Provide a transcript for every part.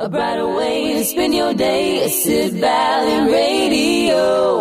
A brighter way to spend your day Sid Valley Radio.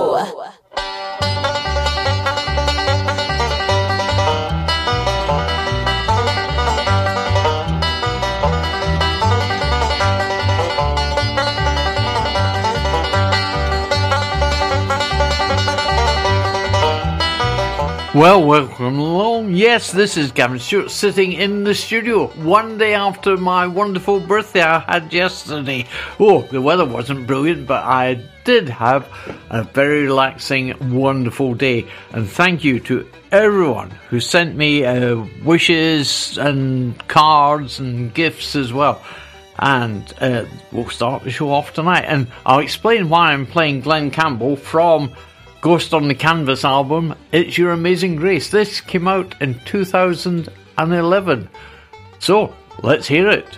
Well, welcome along. Yes, this is Gavin Stewart sitting in the studio one day after my wonderful birthday I had yesterday. Oh, the weather wasn't brilliant, but I did have a very relaxing, wonderful day. And thank you to everyone who sent me uh, wishes and cards and gifts as well. And uh, we'll start the show off tonight. And I'll explain why I'm playing Glen Campbell from Ghost on the Canvas album, It's Your Amazing Grace. This came out in 2011. So, let's hear it.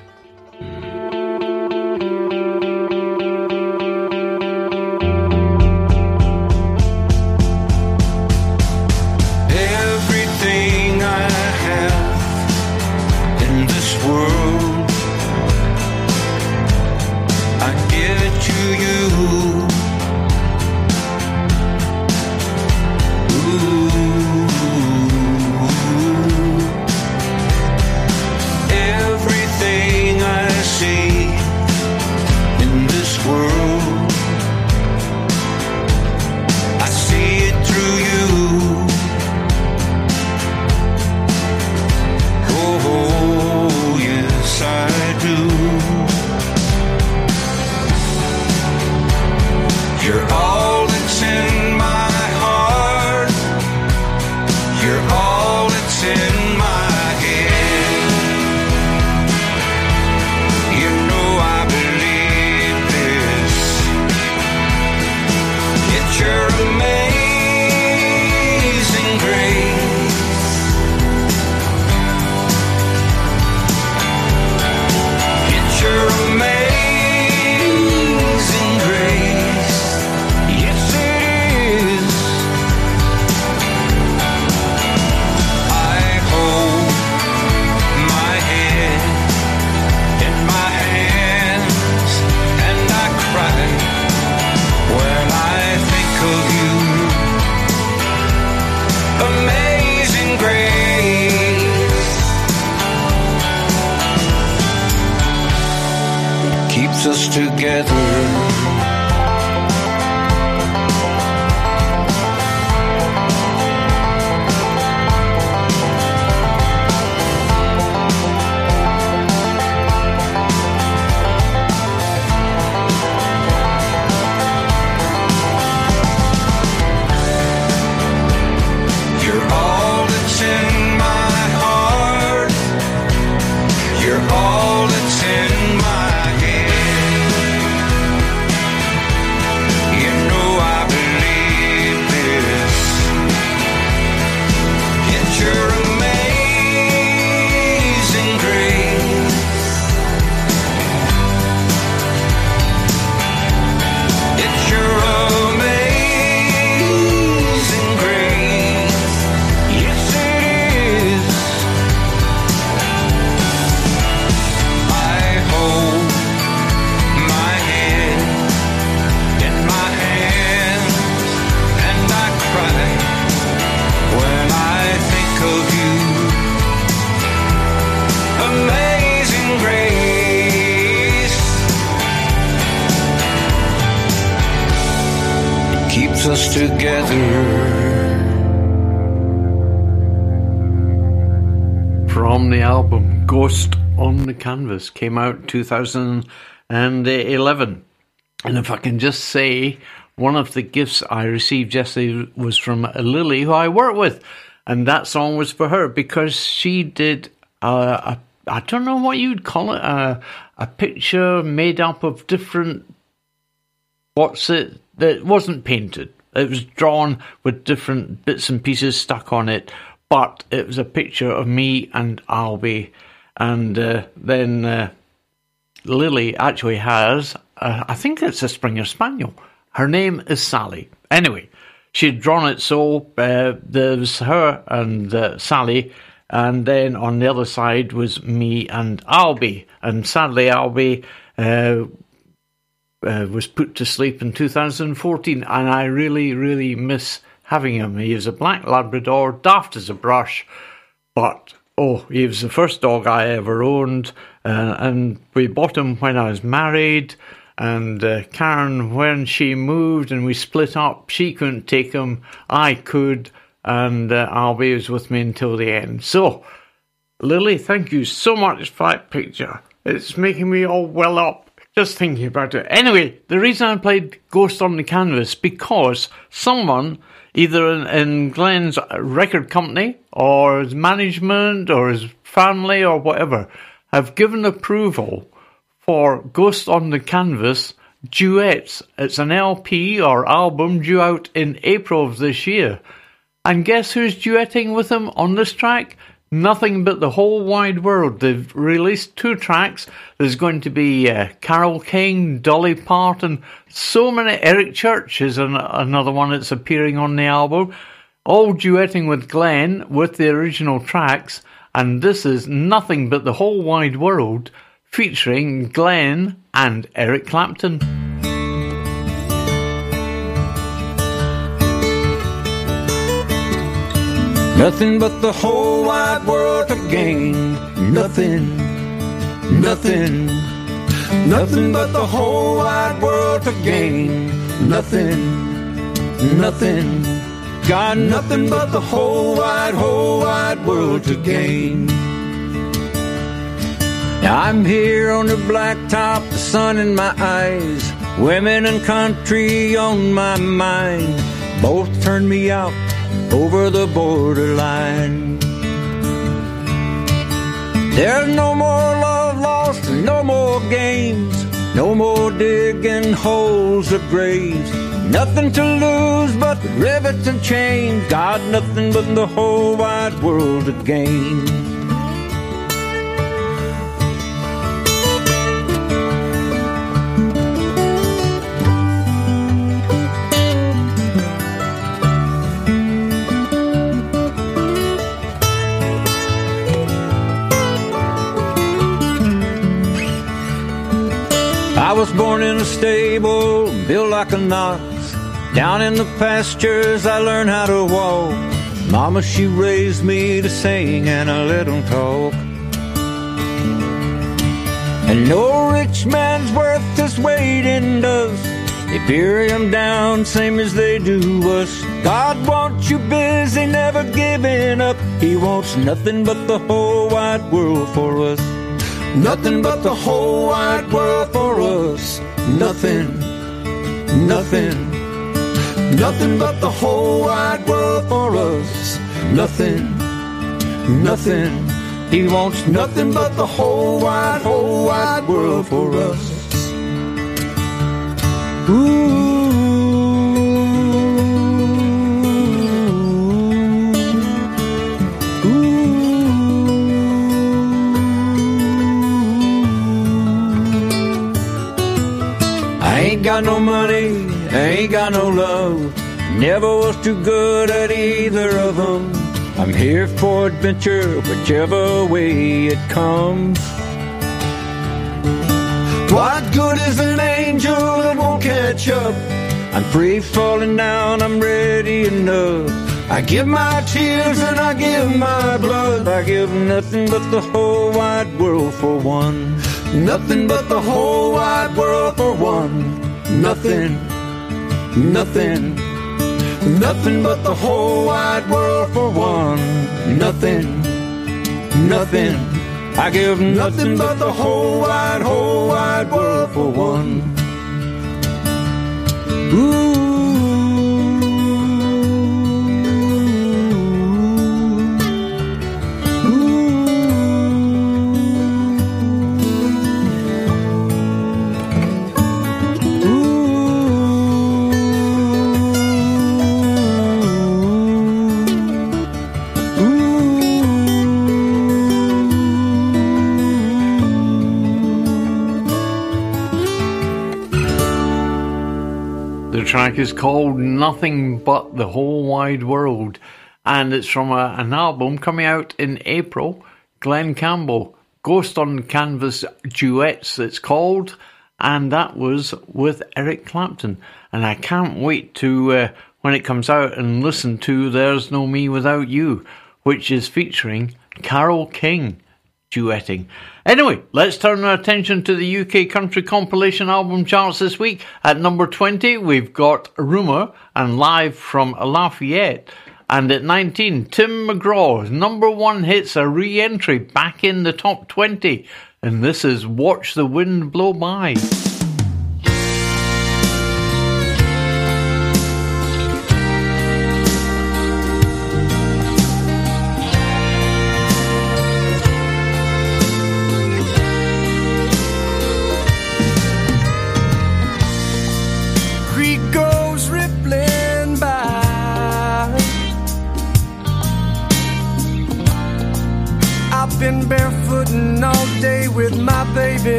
From the album Ghost on the Canvas came out 2011 and if I can just say one of the gifts I received yesterday was from Lily who I work with. And that song was for her because she did uh, a I don't know what you'd call it a, a picture made up of different what's it that wasn't painted it was drawn with different bits and pieces stuck on it but it was a picture of me and Albie, and uh, then uh, Lily actually has, uh, I think it's a Springer Spaniel. Her name is Sally. Anyway, she'd drawn it so uh, there was her and uh, Sally, and then on the other side was me and Albie. And sadly, Albie uh, was put to sleep in 2014, and I really, really miss having him. He was a black Labrador, daft as a brush, but oh, he was the first dog I ever owned, uh, and we bought him when I was married. And uh, Karen, when she moved and we split up, she couldn't take him. I could, and uh, Albie was with me until the end. So, Lily, thank you so much for that picture. It's making me all well up just thinking about it. Anyway, the reason I played Ghost on the Canvas because someone, either in, in Glen's record company or his management or his family or whatever, have given approval for Ghost on the Canvas duets. It's an LP or album due out in April of this year. And guess who's duetting with him on this track? Nothing but the whole wide world. They've released two tracks. There's going to be uh, Carole King, Dolly Parton, so many. Eric Church is an, another one that's appearing on the album. All duetting with Glen with the original tracks. And this is Nothing But the Whole Wide World featuring Glen and Eric Clapton. Nothing but the whole wide world to gain. Nothing, nothing, nothing but the whole wide world to gain. Nothing, nothing, got nothing but the whole wide, whole wide world to gain. Now I'm here on the blacktop, the sun in my eyes, women and country on my mind. Both turn me out over the borderline. There's no more love lost no more games, no more digging holes of graves. Nothing to lose but rivets and chains. Got nothing but the whole wide world to gain. I was born in a stable, built like a ox. Down in the pastures, I learned how to walk. Mama, she raised me to sing and a little talk. And no rich man's worth his weight in dust. They bury him down, same as they do us. God wants you busy, never giving up. He wants nothing but the whole wide world for us. Nothing but the whole wide world for us. Nothing, nothing, nothing but the whole wide world for us. Nothing, nothing. He wants nothing but the whole wide, whole wide world for us. I got no money, ain't got no love. Never was too good at either of them. I'm here for adventure, whichever way it comes. What good is an angel that won't catch up? I'm free falling down, I'm ready enough. I give my tears and I give my blood. I give nothing but the whole wide world for one. Nothing but the whole wide world for one. Nothing, nothing, nothing but the whole wide world for one. Nothing, nothing. I give nothing but the whole wide, whole wide world for one. The track is called Nothing But the Whole Wide World, and it's from a, an album coming out in April. Glen Campbell, Ghost on Canvas Duets, it's called. and that was with Eric Clapton. And I can't wait to, uh, when it comes out, and listen to There's No Me Without You, which is featuring Carole King duetting. Anyway, let's turn our attention to the UK country compilation album charts this week. At number 20, we've got Rumour and Live from Lafayette. And at 19, Tim McGraw's number one hits a re entry back in the top 20. And this is Watch the Wind Blow By.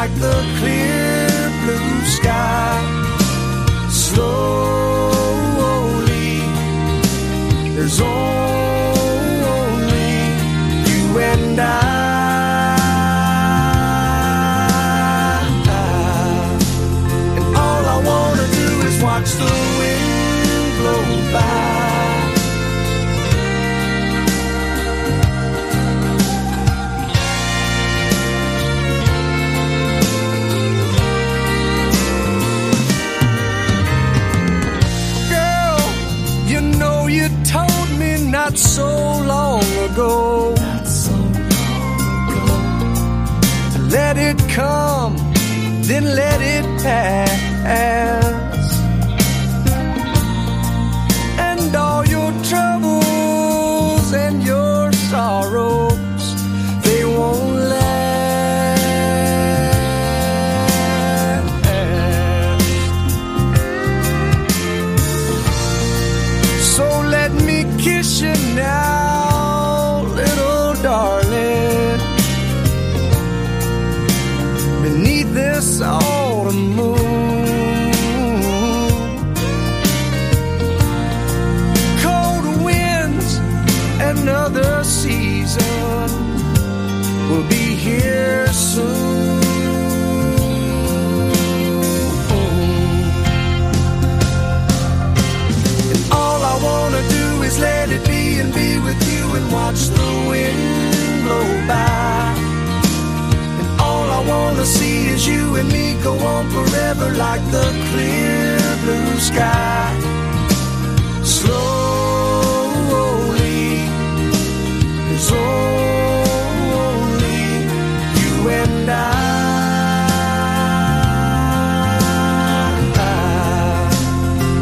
Like the clear let forever like the clear blue sky. Slowly, there's only you and I.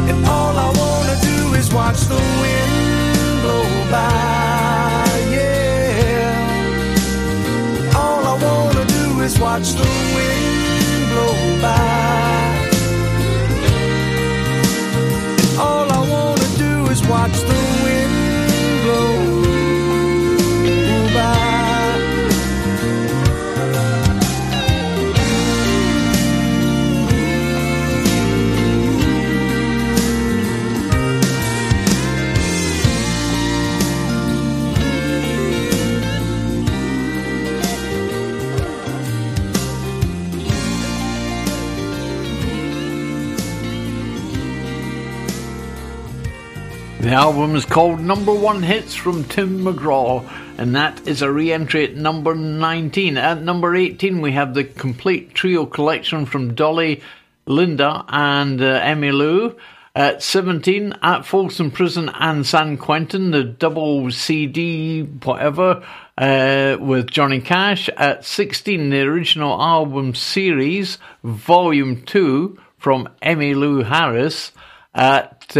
And all I wanna do is watch the wind blow by, yeah. All I wanna do is watch the The album is called Number One Hits from Tim McGraw, and that is a re entry at number 19. At number 18, we have the complete trio collection from Dolly, Linda, and uh, Emmylou. At 17, at Folsom Prison and San Quentin, the double CD, whatever, uh, with Johnny Cash. At 16, the original album series, Volume 2, from Emmylou Harris. At, uh,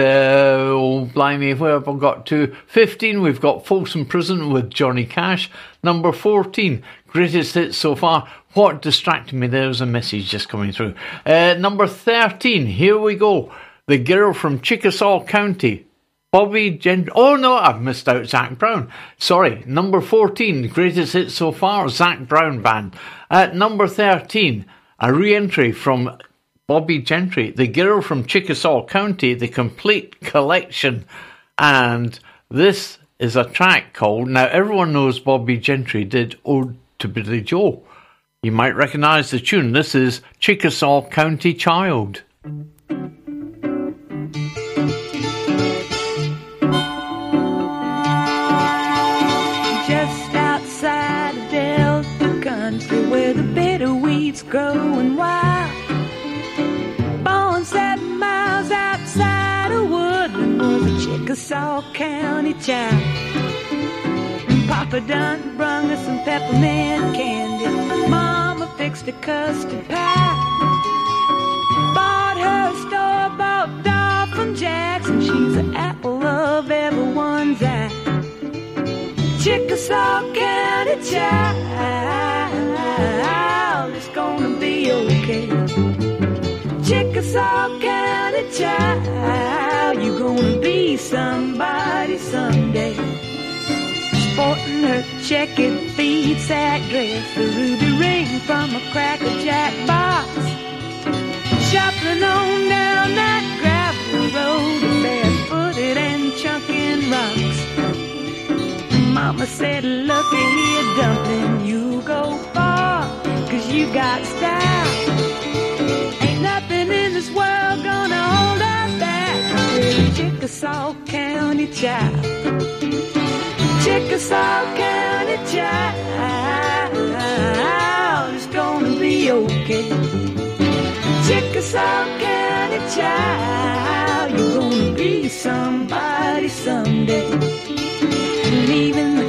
oh, blimey, where have I got to? 15, we've got Folsom Prison with Johnny Cash. Number 14, greatest hits so far. What distracted me? There's a message just coming through. Uh, number 13, here we go. The girl from Chickasaw County. Bobby Gent. Oh no, I've missed out Zac Brown. Sorry, number 14, greatest hit so far, Zac Brown Band. At number 13, a re entry from Bobbie Gentry, The Girl from Chickasaw County, The Complete Collection. And this is a track called, now everyone knows Bobbie Gentry did Ode to Billie Joe. You might recognize the tune. This is Chickasaw County Child. Just outside of Delta country where the bitter weeds growing Chickasaw County child. Papa done brung us some peppermint candy. Mama fixed a custard pie. Bought her store-bought doll from Jackson. She's the apple of everyone's eye. Chickasaw County child, it's gonna. Chickasaw County child, you're gonna be somebody someday. Sporting her checkered feed sack dress, a ruby ring from a cracker jack box. Shuffling on down that gravel road, barefooted and chunking rocks. Mama said, looky here, dumpling, you go far, cause you got style. Chickasaw County child. Chickasaw County child, it's gonna be okay. Chickasaw County child, you're gonna be somebody someday leaving the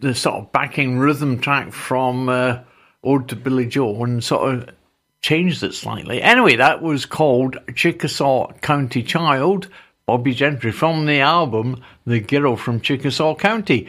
the sort of backing rhythm track from uh, Ode to Billie Joe and sort of changed it slightly. Anyway, that was called Chickasaw County Child, Bobbie Gentry from the album The Girl from Chickasaw County.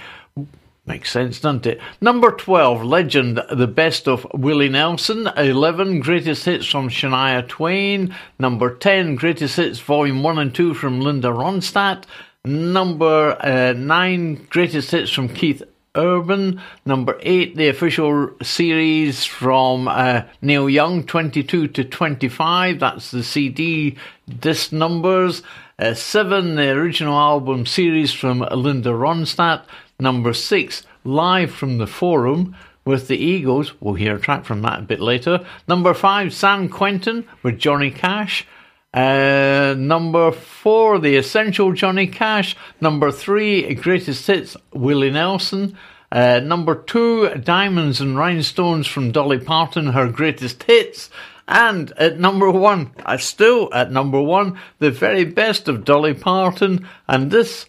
Makes sense, doesn't it? Number 12, Legend, the best of Willie Nelson. 11, Greatest Hits from Shania Twain. Number 10, Greatest Hits Volume 1 and 2 from Linda Ronstadt. Number uh, 9, Greatest Hits from Keith Urban. Number 8, the official series from uh, Neil Young, 22 to 25. That's the CD disc numbers. Uh, 7, the original album series from Linda Ronstadt. Number 6, live from the forum with the Eagles. We'll hear a track from that a bit later. Number 5, San Quentin with Johnny Cash. Uh, number four, The Essential Johnny Cash. Number three, Greatest Hits, Willie Nelson. Uh, number two, Diamonds and Rhinestones from Dolly Parton, her greatest hits. And at number one, uh, still at number one, the very best of Dolly Parton, and this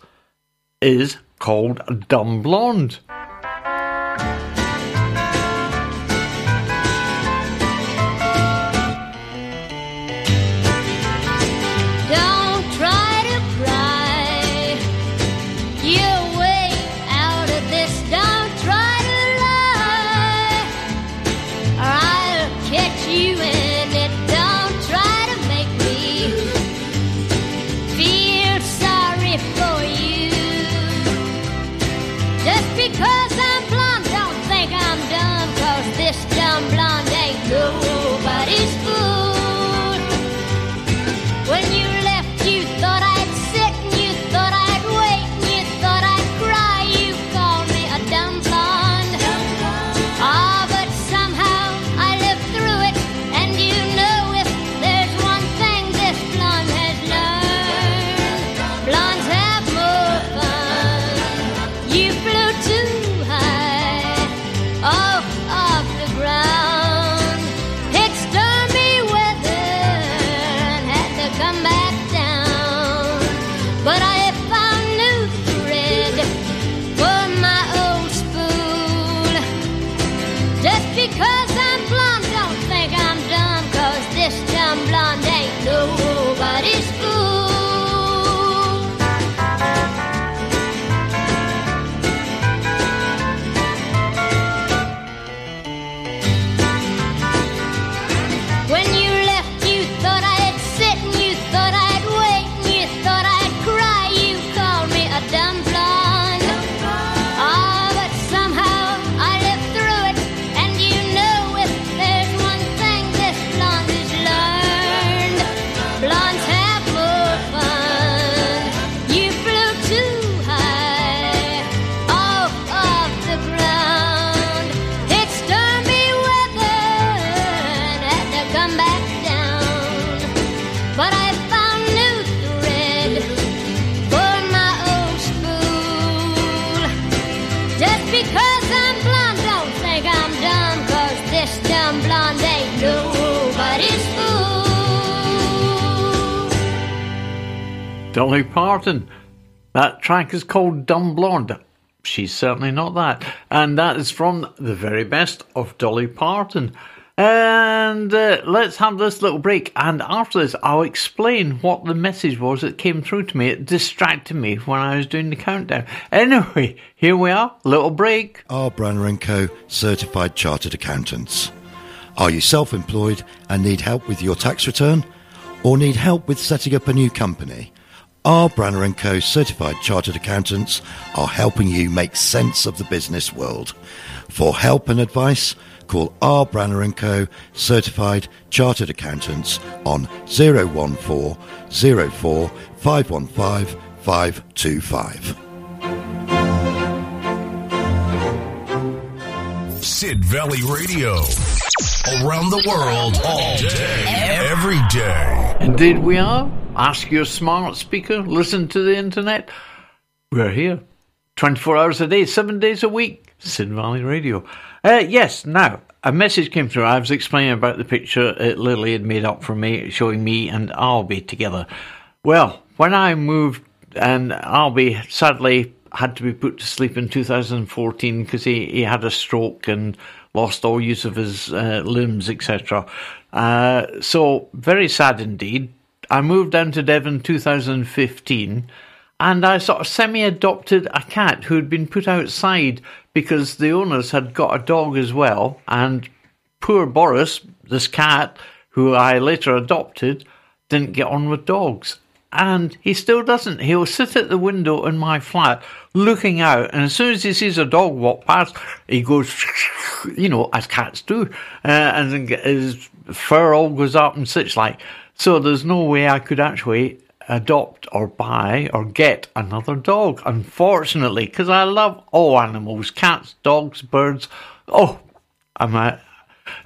is called Dumb Blonde. Dolly Parton. That track is called Dumb Blonde. She's certainly not that. And that is from the very best of Dolly Parton. And uh, let's have this little break. And after this, I'll explain what the message was that came through to me. It distracted me when I was doing the countdown. Anyway, here we are. Little break. R. Branner & Co. Certified Chartered Accountants. Are you self-employed and need help with your tax return? Or need help with setting up a new company? R. Branner & Co. Certified Chartered Accountants are helping you make sense of the business world. For help and advice, call R. Branner & Co. Certified Chartered Accountants on 014 04 515 525. Sid Valley Radio. Around the world, all day, every day. Indeed, we are. Ask your smart speaker. Listen to the internet. We're here. 24 hours a day, seven days a week. Sid Valley Radio. Uh, yes, now, a message came through. I was explaining about the picture that Lily had made up for me, showing me and Albie together. Well, when I moved, and Albie sadly had to be put to sleep in 2014 because he, he had a stroke and lost all use of his uh, limbs, etc. Uh, so, very sad indeed. I moved down to Devon 2015 and I sort of semi adopted a cat who had been put outside because the owners had got a dog as well. And poor Boris, this cat, who I later adopted, didn't get on with dogs. And he still doesn't. He'll sit at the window in my flat looking out, and as soon as he sees a dog walk past, he goes, you know, as cats do, uh, and his fur all goes up and such like. So there's no way I could actually adopt or buy or get another dog, unfortunately, because I love all animals cats, dogs, birds. Oh, I'm a,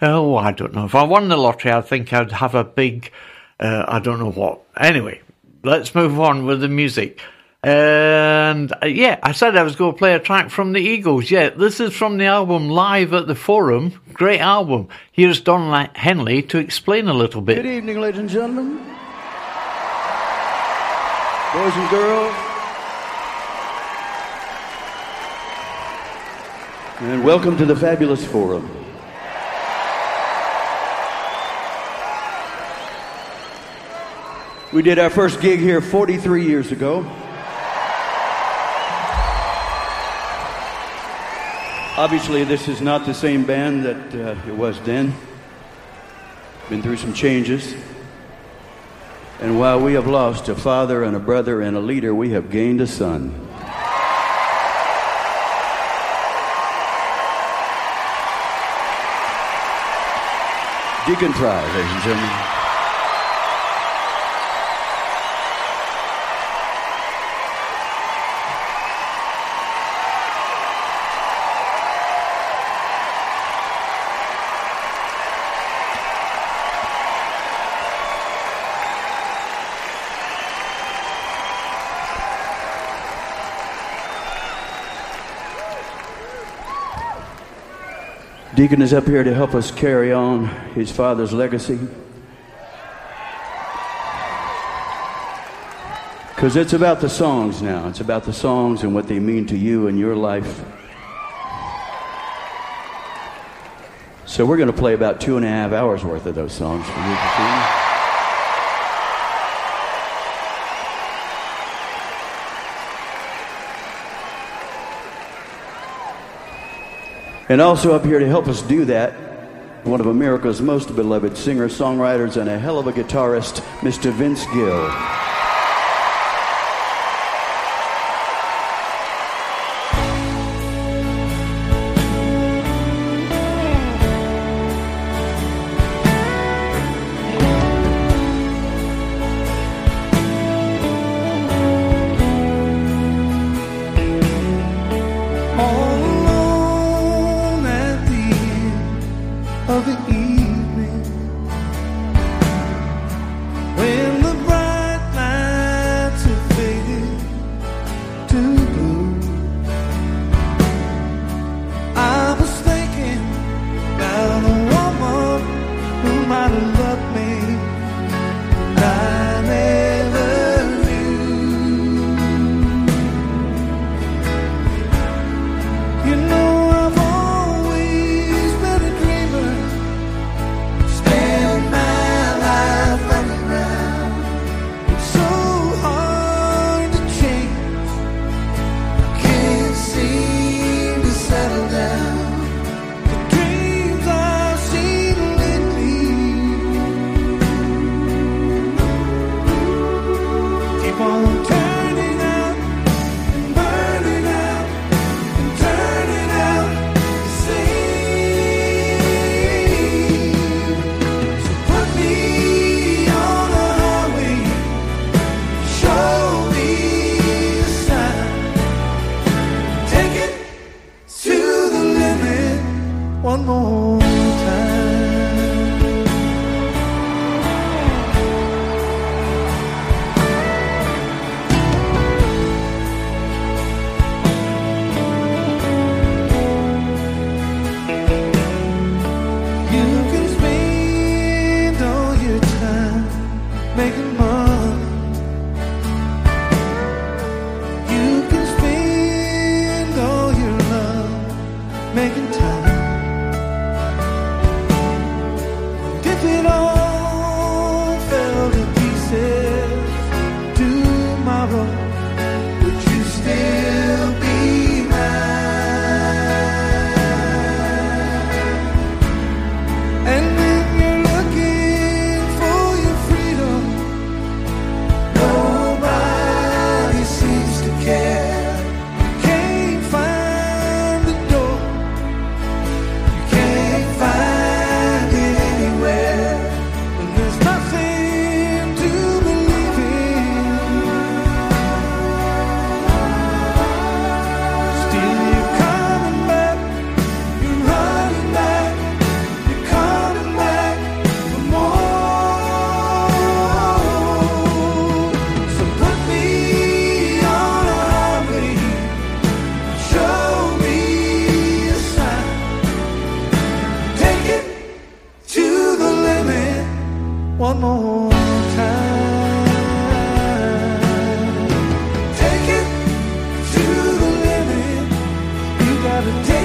oh, I don't know. If I won the lottery, I think I'd have a big, uh, I don't know what. Anyway, let's move on with the music. And uh, yeah, I said I was going to play a track from the Eagles. Yeah, this is from the album Live at the Forum. Great album. Here's Don Henley to explain a little bit. Good evening, ladies and gentlemen, boys and girls, and welcome to the Fabulous Forum. We did our first gig here 43 years ago. Obviously, this is not the same band that uh, it was then. Been through some changes. And while we have lost a father and a brother and a leader, we have gained a son. Deacon Frey, ladies and gentlemen. Deacon is up here to help us carry on his father's legacy. Because it's about the songs now. It's about the songs and what they mean to you and your life. So we're going to play about two and a half hours worth of those songs for you to sing. And also up here to help us do that, one of America's most beloved singer songwriters and a hell of a guitarist, Mr. Vince Gill. to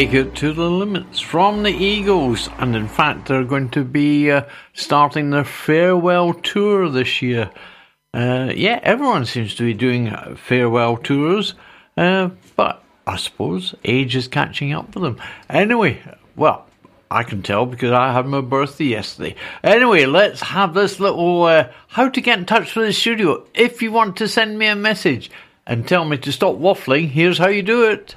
take it to the limits from the Eagles, and in fact, they're going to be uh, starting their farewell tour this year. Uh, yeah, everyone seems to be doing uh, farewell tours, uh, but I suppose age is catching up with them. Anyway, well, I can tell because I had my birthday yesterday. Anyway, let's have this little uh, how to get in touch with the studio. If you want to send me a message and tell me to stop waffling, here's how you do it.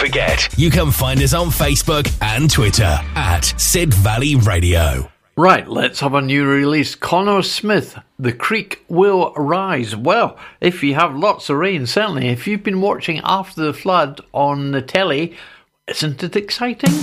forget, you can find us on Facebook and Twitter at Sid Valley Radio. Right, let's have a new release. Connor Smith, The Creek Will Rise. Well, if you have lots of rain, certainly. If you've been watching After the Flood on the telly, isn't it exciting?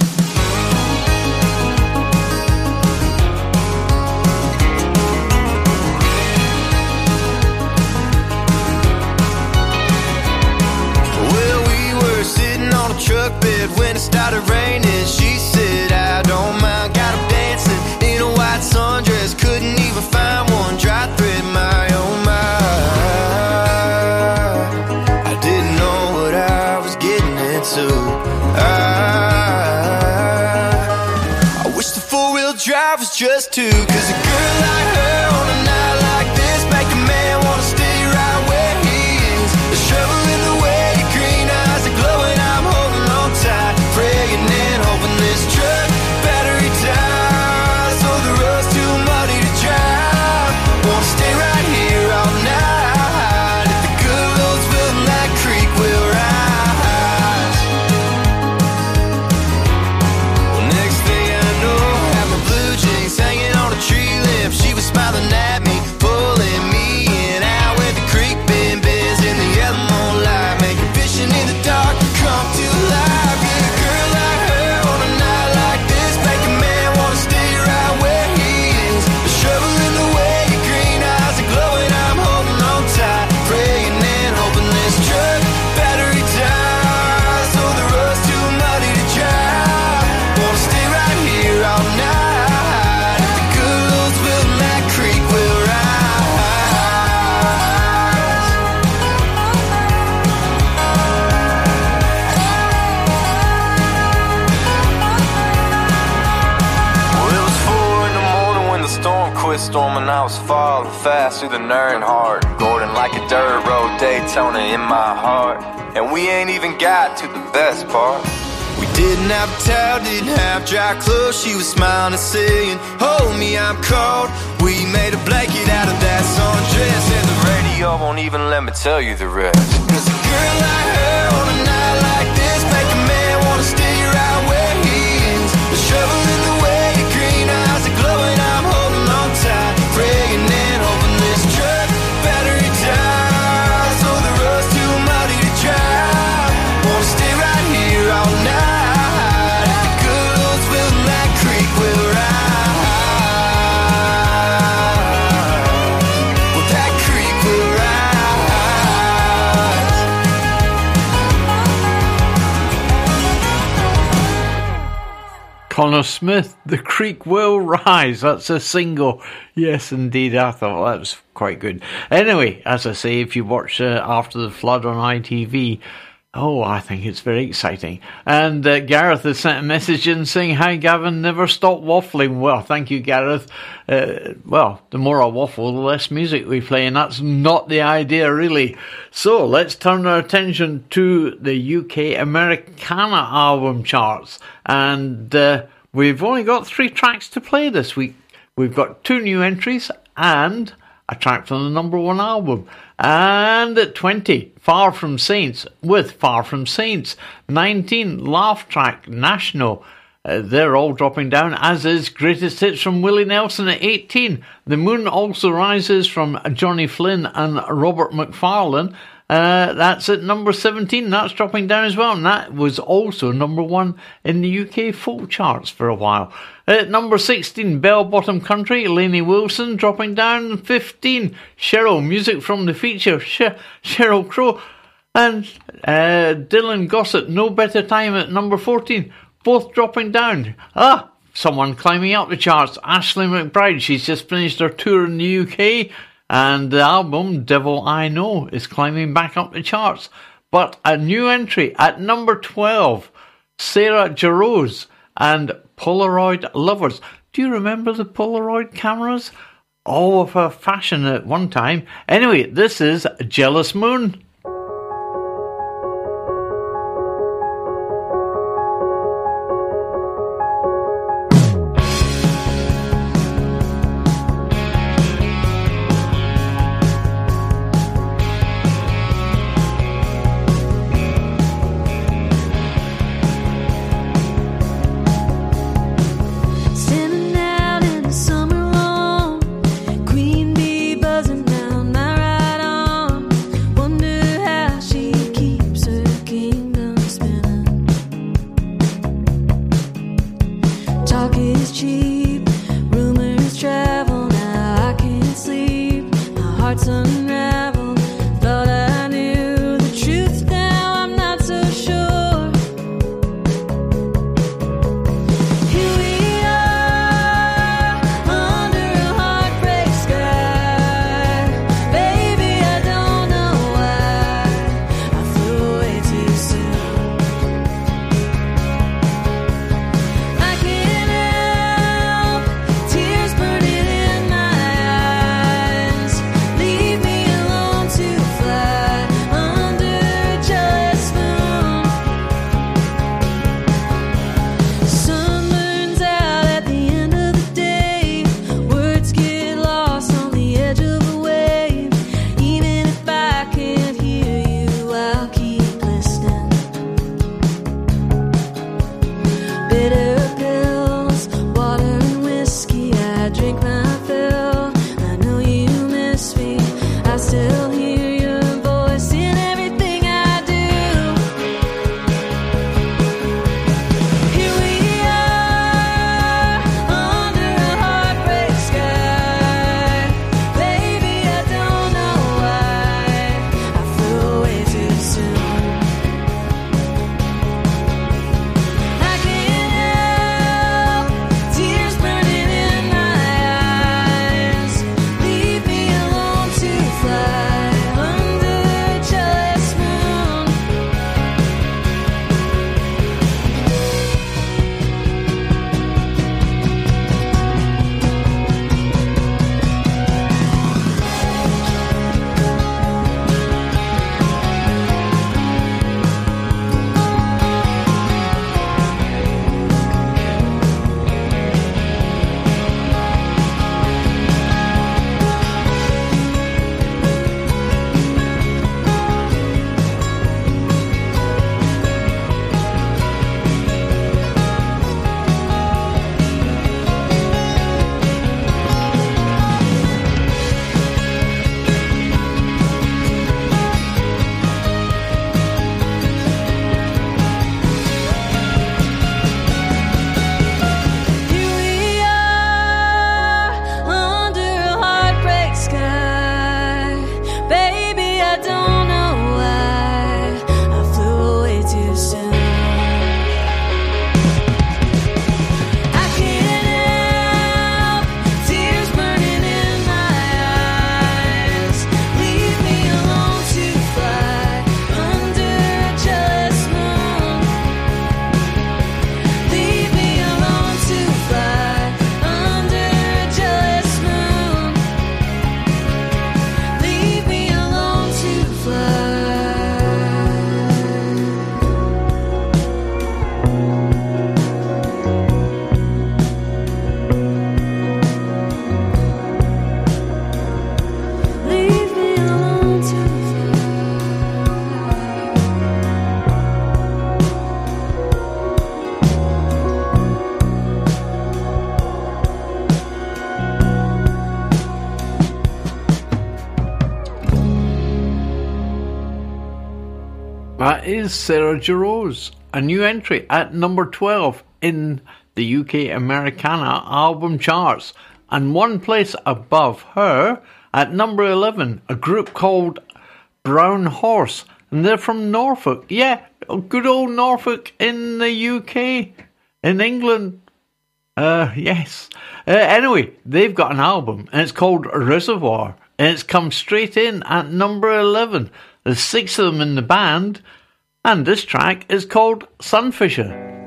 Started raining. She said, I don't mind. Got him dancing in a white sundress. Couldn't even find one dry thread. My oh my. I didn't know what I was getting into. I, I wish the four wheel drive was just two. The storm storming. I was falling fast through the Nernhart. Gordon like a dirt road Daytona in my heart. And we ain't even got to the best part. We didn't have a towel, didn't have dry clothes. She was smiling and saying, Hold me, I'm cold. We made a blanket out of that sundress. And the radio won't even let me tell you the rest. Cause a girl like her Connor Smith, The Creek Will Rise. That's a single. Yes, indeed. I thought that was quite good. Anyway, as I say, if you watch uh, After the Flood on ITV, oh, I think it's very exciting. And uh, Gareth has sent a message in saying, Hi, Gavin, never stop waffling. Well, thank you, Gareth. Uh, well, the more I waffle, the less music we play, and that's not the idea, really. So let's turn our attention to the UK Americana album charts. And uh, we've only got three tracks to play this week. We've got two new entries and a track from the number one album. And at 20, Far From Saints with Far From Saints. 19, Laugh Track National. Uh, they're all dropping down, as is Greatest Hits from Willie Nelson at 18. The Moon Also Rises from Johnny Flynn and Robert Macfarlane. Uh, that's at number 17. That's dropping down as well. And that was also number one in the UK folk charts for a while. At number 16, Bell Bottom Country, Lainey Wilson dropping down. 15, Sheryl, music from the feature, Sh- Sheryl Crow. And uh, Dylan Gossett, No Better Time at number 14. Both dropping down. Ah, someone climbing up the charts. Ashley McBryde, she's just finished her tour in the UK. And the album Devil I Know is climbing back up the charts. But a new entry at number 12, Sarah Jarosz and Polaroid Lovers. Do you remember the Polaroid cameras? All of a fashion at one time. Anyway, this is Jealous Moon. Is Sarah Jarosz, a new entry at number 12 in the UK Americana album charts, and one place above her at number 11, a group called Brown Horse, and they're from Norfolk. Yeah, good old Norfolk in the UK, in England. Uh, yes. Uh, anyway, they've got an album, and it's called Reservoir, and it's come straight in at number 11. There's six of them in the band, and this track is called Sunfisher.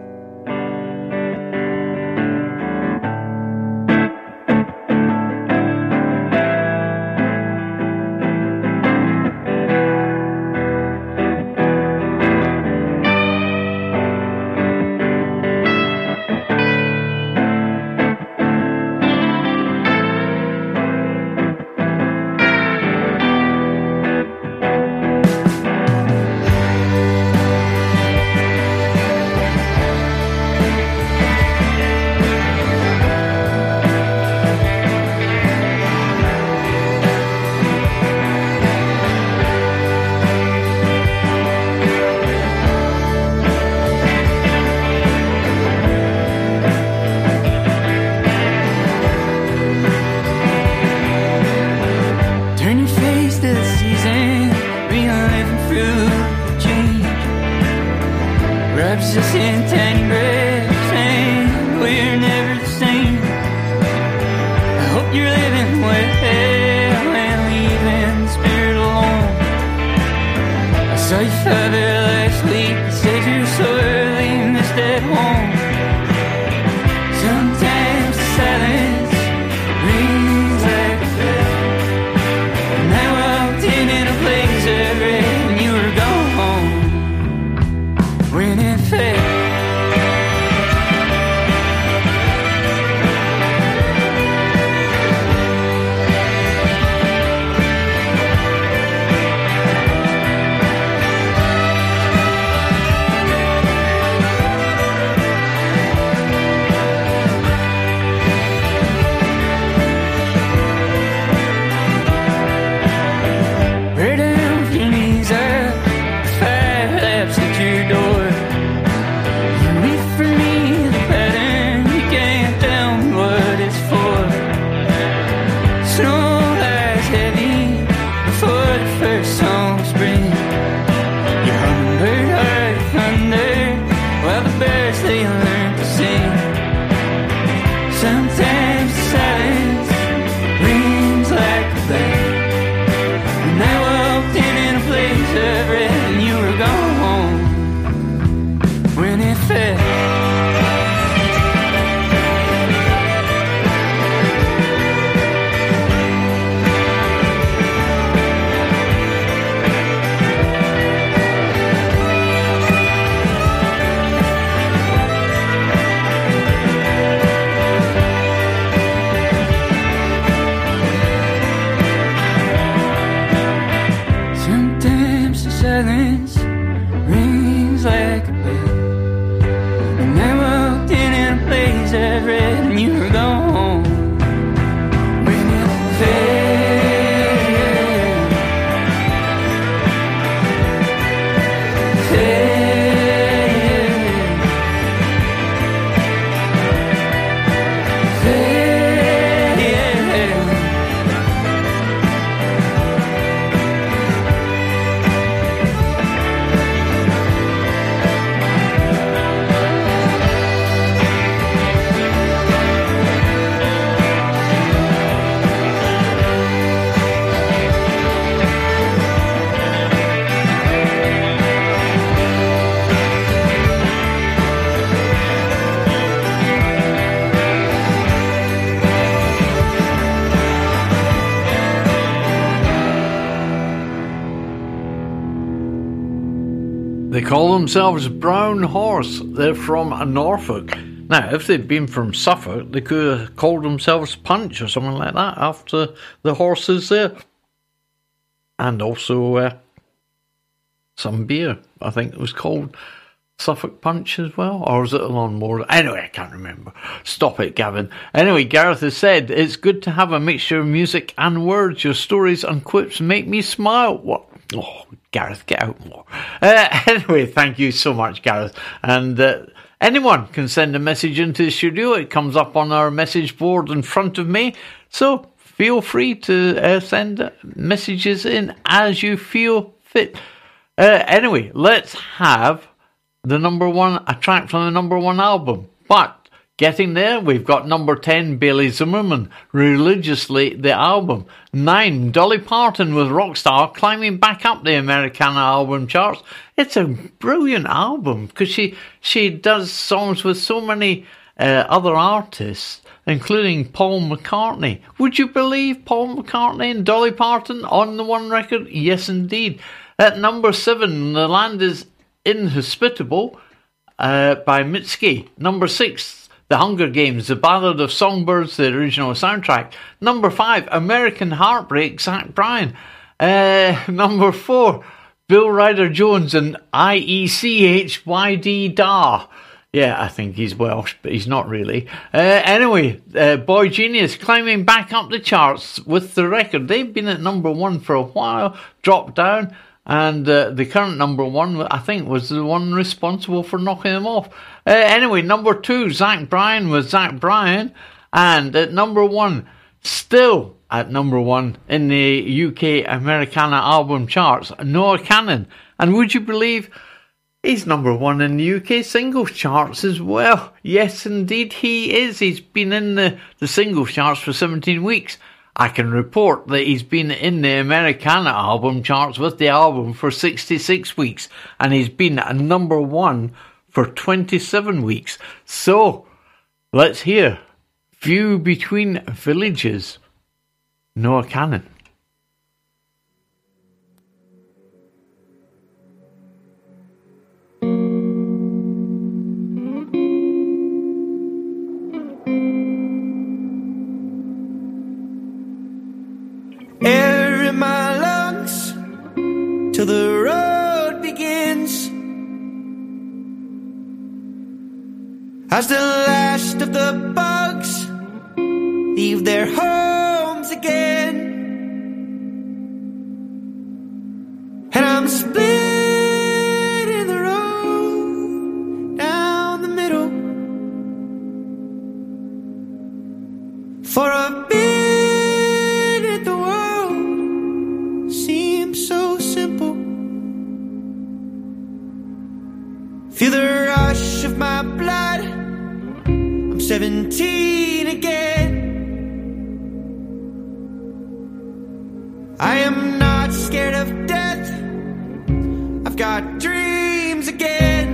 They call themselves Brown Horse. They're from Norfolk. Now, if they'd been from Suffolk, they could have called themselves Punch or something like that after the horses there. And also uh, some beer. I think it was called Suffolk Punch as well. Or was it a lawnmower? Anyway, I can't remember. Stop it, Gavin. Anyway, Gareth has said, it's good to have a mixture of music and words. Your stories and quips make me smile. What? Oh, Gareth, get out more. Uh, anyway, thank you so much, Gareth. And uh, anyone can send a message into the studio. It comes up on our message board in front of me. So feel free to uh, send messages in as you feel fit. Uh, anyway, let's have the number one, a track from the number one album. But Getting there, we've got number 10, Bailey Zimmerman, Religiously, the album. 9, Dolly Parton with Rockstar, climbing back up the Americana album charts. It's a brilliant album because she, she does songs with so many uh, other artists, including Paul McCartney. Would you believe Paul McCartney and Dolly Parton on the one record? Yes, indeed. At number 7, The Land is Inhospitable uh, by Mitski. Number 6, the Hunger Games, The Ballad of Songbirds, the original soundtrack. Number five, American Heartbreak, Zach Bryan. Uh, number four, Bill Ryder Jones and Iechyd Da. Yeah, I think he's Welsh, but he's not really. Uh, anyway, uh, boygenius climbing back up the charts with the record. They've been at number one for a while, dropped down, and uh, the current number one, I think, was the one responsible for knocking them off. Uh, anyway, number two, Zach Bryan was Zach Bryan, and at number one, still at number one in the UK Americana album charts, Noah Kahan. And would you believe he's number one in the UK singles charts as well? Yes, indeed, he is. He's been in the, the singles charts for 17 weeks. I can report that he's been in the Americana album charts with the album for 66 weeks, and he's been a number one for 27 weeks. So, let's hear View Between Villages, Noah Kahan. As the last of the bugs leave their homes again, and I'm split in the road down the middle for a minute. The world seems so simple. Feel the rush of my blood. I'm 17 again. I am not scared of death. I've got dreams again.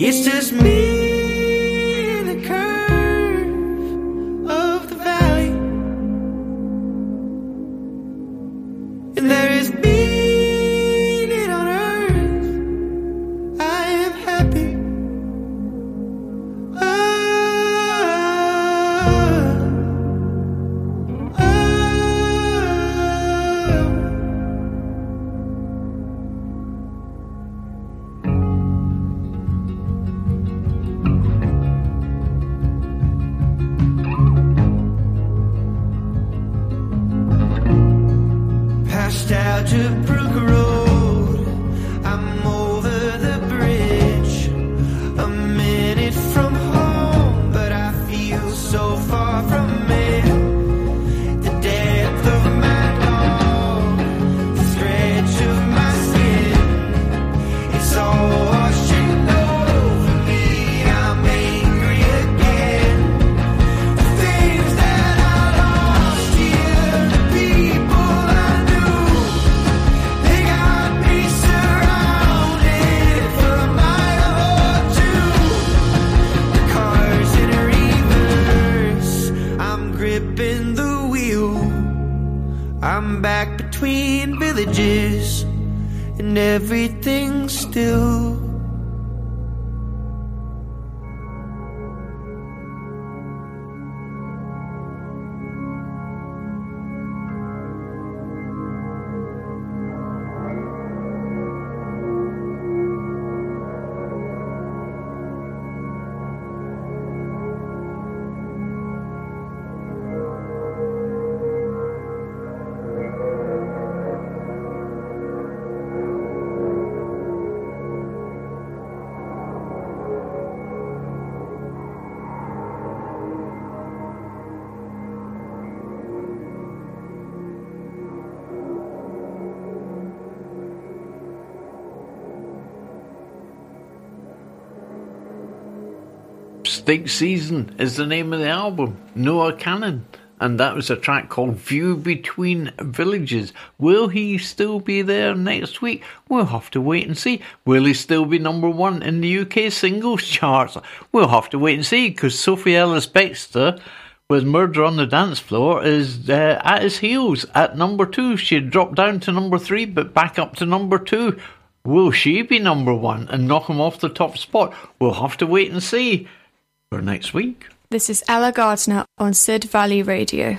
It's just me Distinct Season is the name of the album. Noah Kahan. And that was a track called View Between Villages. Will he still be there next week? We'll have to wait and see. Will he still be number one in the UK singles charts? We'll have to wait and see because Sophie Ellis Bextor with Murder on the Dance Floor is uh, at his heels at number two. She dropped down to number three, but back up to number two. Will she be number one and knock him off the top spot? We'll have to wait and see for next week. This is Ella Gardner on Sid Valley Radio.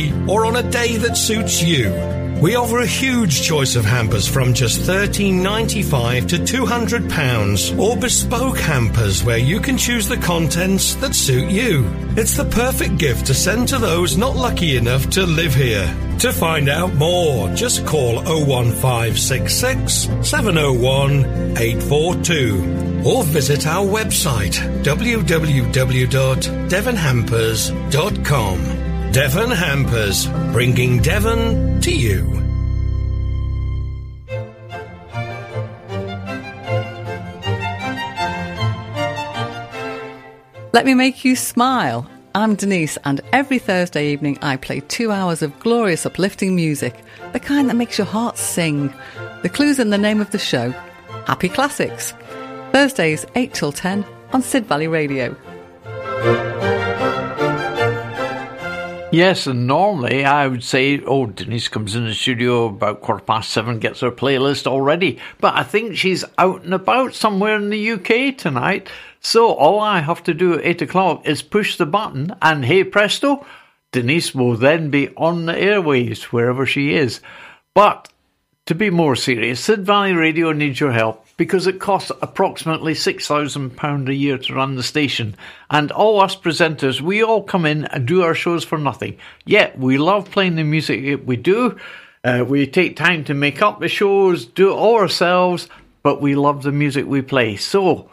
or on a day that suits you. We offer a huge choice of hampers from just $13.95 to £200 or bespoke hampers where you can choose the contents that suit you. It's the perfect gift to send to those not lucky enough to live here. To find out more, just call 01566 701 842 or visit our website www.devonhampers.com. Devon Hampers, bringing Devon to you. Let me make you smile. I'm Denise, and every Thursday evening I play two hours of glorious, uplifting music, the kind that makes your heart sing. The clue's in the name of the show Happy Classics. Thursdays, 8 till 10 on Sid Valley Radio. Yes, and normally I would say, oh, Denise comes in the studio about quarter past seven, gets her playlist already. But I think she's out and about somewhere in the UK tonight. So all I have to do at eight o'clock is push the button, and hey presto, Denise will then be on the airwaves wherever she is. But to be more serious, Sid Valley Radio needs your help because it costs approximately £6,000 a year to run the station. And all us presenters, we all come in and do our shows for nothing. Yet we love playing the music we do. Uh, we take time to make up the shows, do it all ourselves, but we love the music we play. So,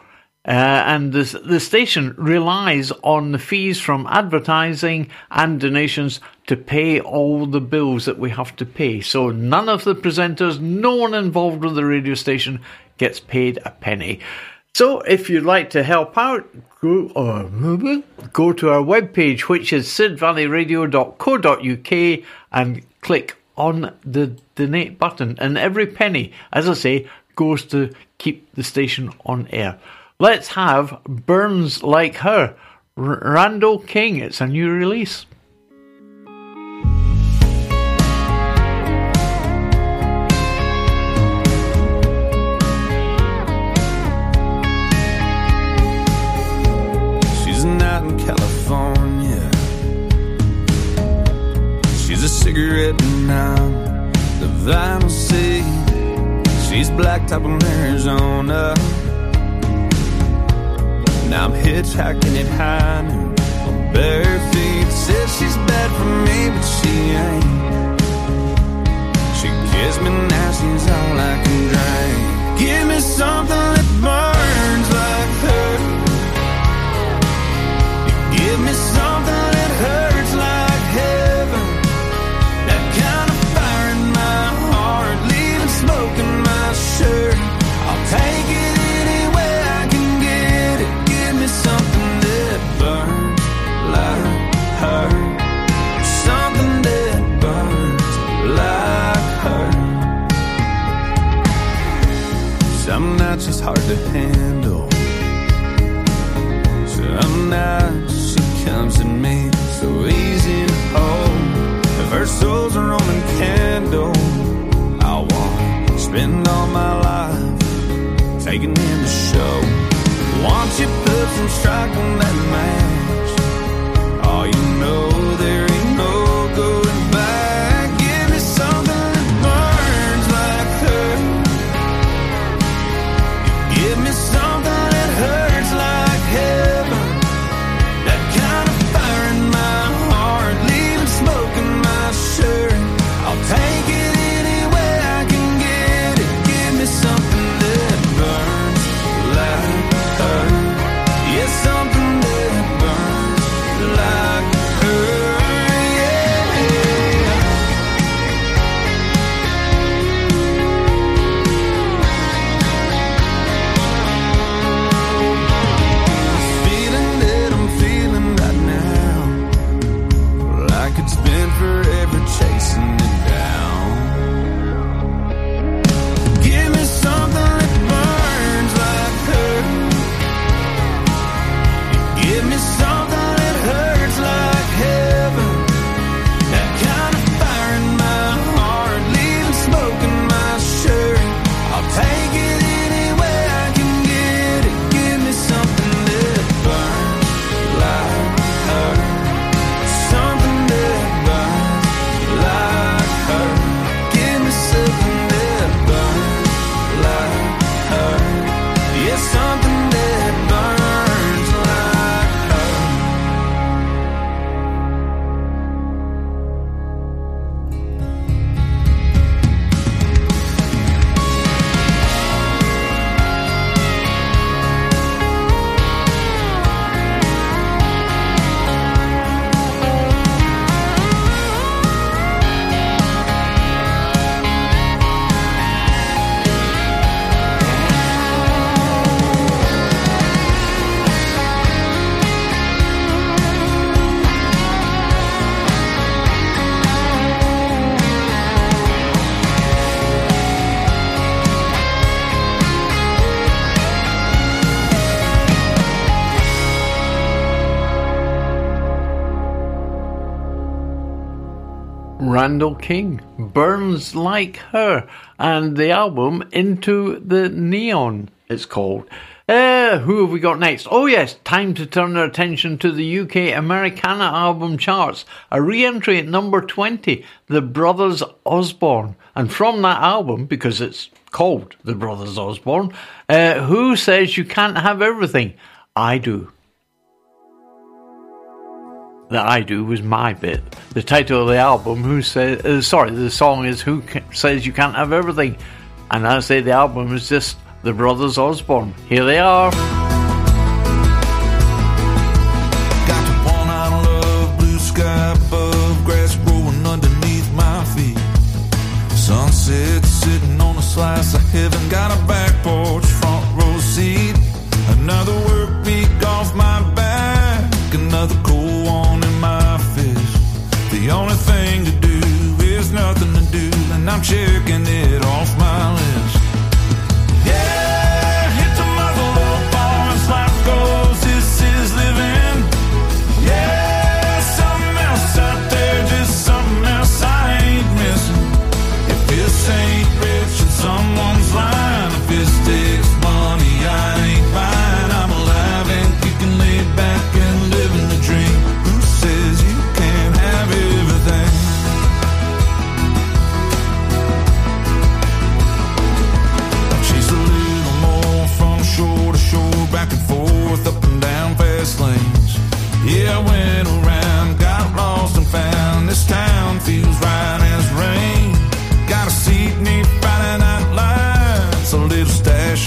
uh, and the, the station relies on the fees from advertising and donations to pay all the bills that we have to pay. So none of the presenters, no one involved with the radio station gets paid a penny. So if you'd like to help out, go, uh, go to our webpage, which is sidvalleyradio.co.uk and click on the donate button. And every penny, as I say, goes to keep the station on air. Let's have Burns Like Her. R- Randall King, it's a new release. Cigarette and I'm the vinyl sea. She's blacktop in Arizona. Now I'm hitchhiking at high noon on bare feet. Says she's bad for me, but she ain't. She kissed me now, she's all I can drink. Give me something that burns to handle. Some nights she comes at me so easy to hold. If her soul's a Roman candle, I want to spend all my life taking in the show. Once you put some strike on that match, oh, you know there Randall King, Burns Like Her, and the album Into the Neon, it's called. Uh, who have we got next? Oh, yes, time to turn our attention to the UK Americana album charts. A re entry at number 20, The Brothers Osborne. And from that album, because it's called The Brothers Osborne, uh, Who Says You Can't Have Everything? I Do. That I Do was my bit. The title of the album, Who Says, uh, sorry, the song is Who Ca- Says You Can't Have Everything? And I say the album is just The Brothers Osborne. Here they are. Sunset sitting on a slice of heaven, got a back porch, front row seat. Another work week off my back, another cold I'm checking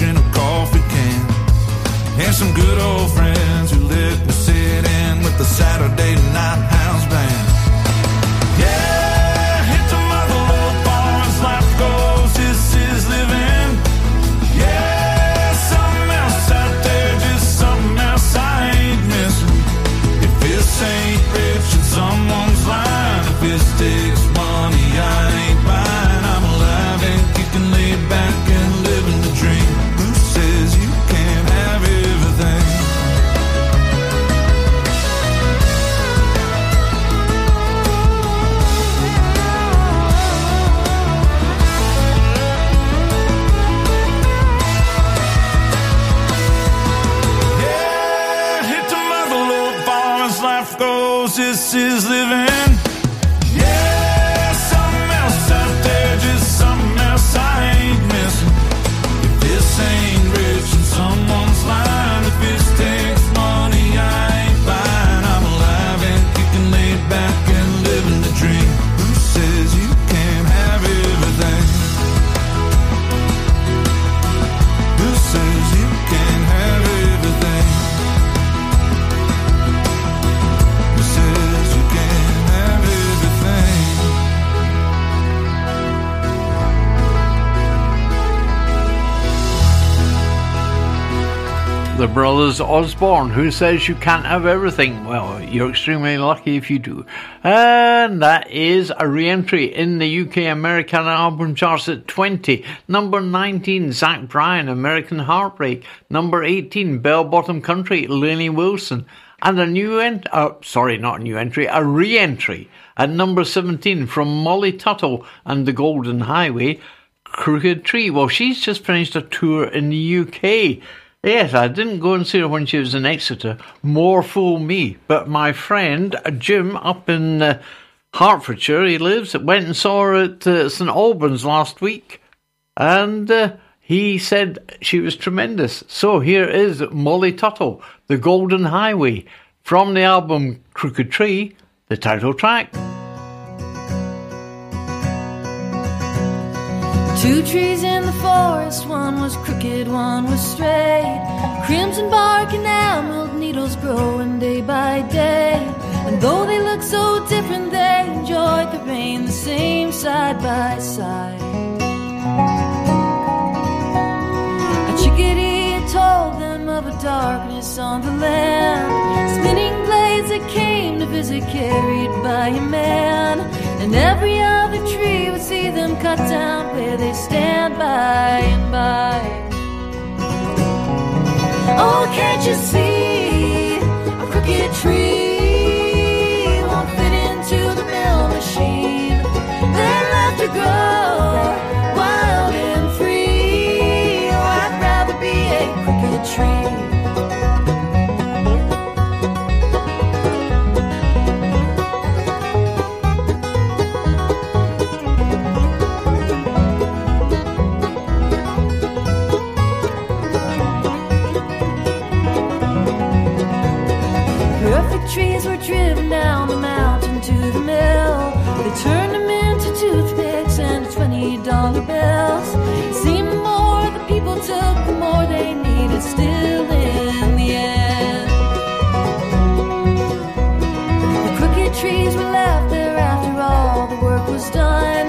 a coffee can, and some good old friends who let me sit in with the Saturday night Brothers Osborne, who says you can't have everything. Well, you're extremely lucky if you do. And that is a re entry in the UK American album charts at 20. Number 19, Zach Bryan, American Heartbreak. Number 18, Bell Bottom Country, Lainey Wilson. And a new entry, uh, sorry, not a new entry, a re entry at number 17 from Molly Tuttle and the Golden Highway, Crooked Tree. Well, she's just finished a tour in the UK. Yes, I didn't go and see her when she was in Exeter. More fool me. But my friend Jim up in uh, Hertfordshire, he lives, went and saw her at uh, St Albans last week. And uh, he said she was tremendous. So here is Molly Tuttle, The Golden Highway, from the album Crooked Tree, the title track. Two trees in the forest, one was crooked, one was straight. Crimson bark and emerald needles growing day by day. And though they look so different, they enjoyed the rain the same side by side. A chickadee told them of a darkness on the land. Spinning blades that came to visit, carried by a man. And every other tree would see them cut down where they stand by and by. Oh, can't you see a crooked tree won't fit into the mill machine? Trees were driven down the mountain to the mill. They turned them into toothpicks and twenty dollar bills. Seemed the more the people took, the more they needed still in the end. The crooked trees were left there after all the work was done.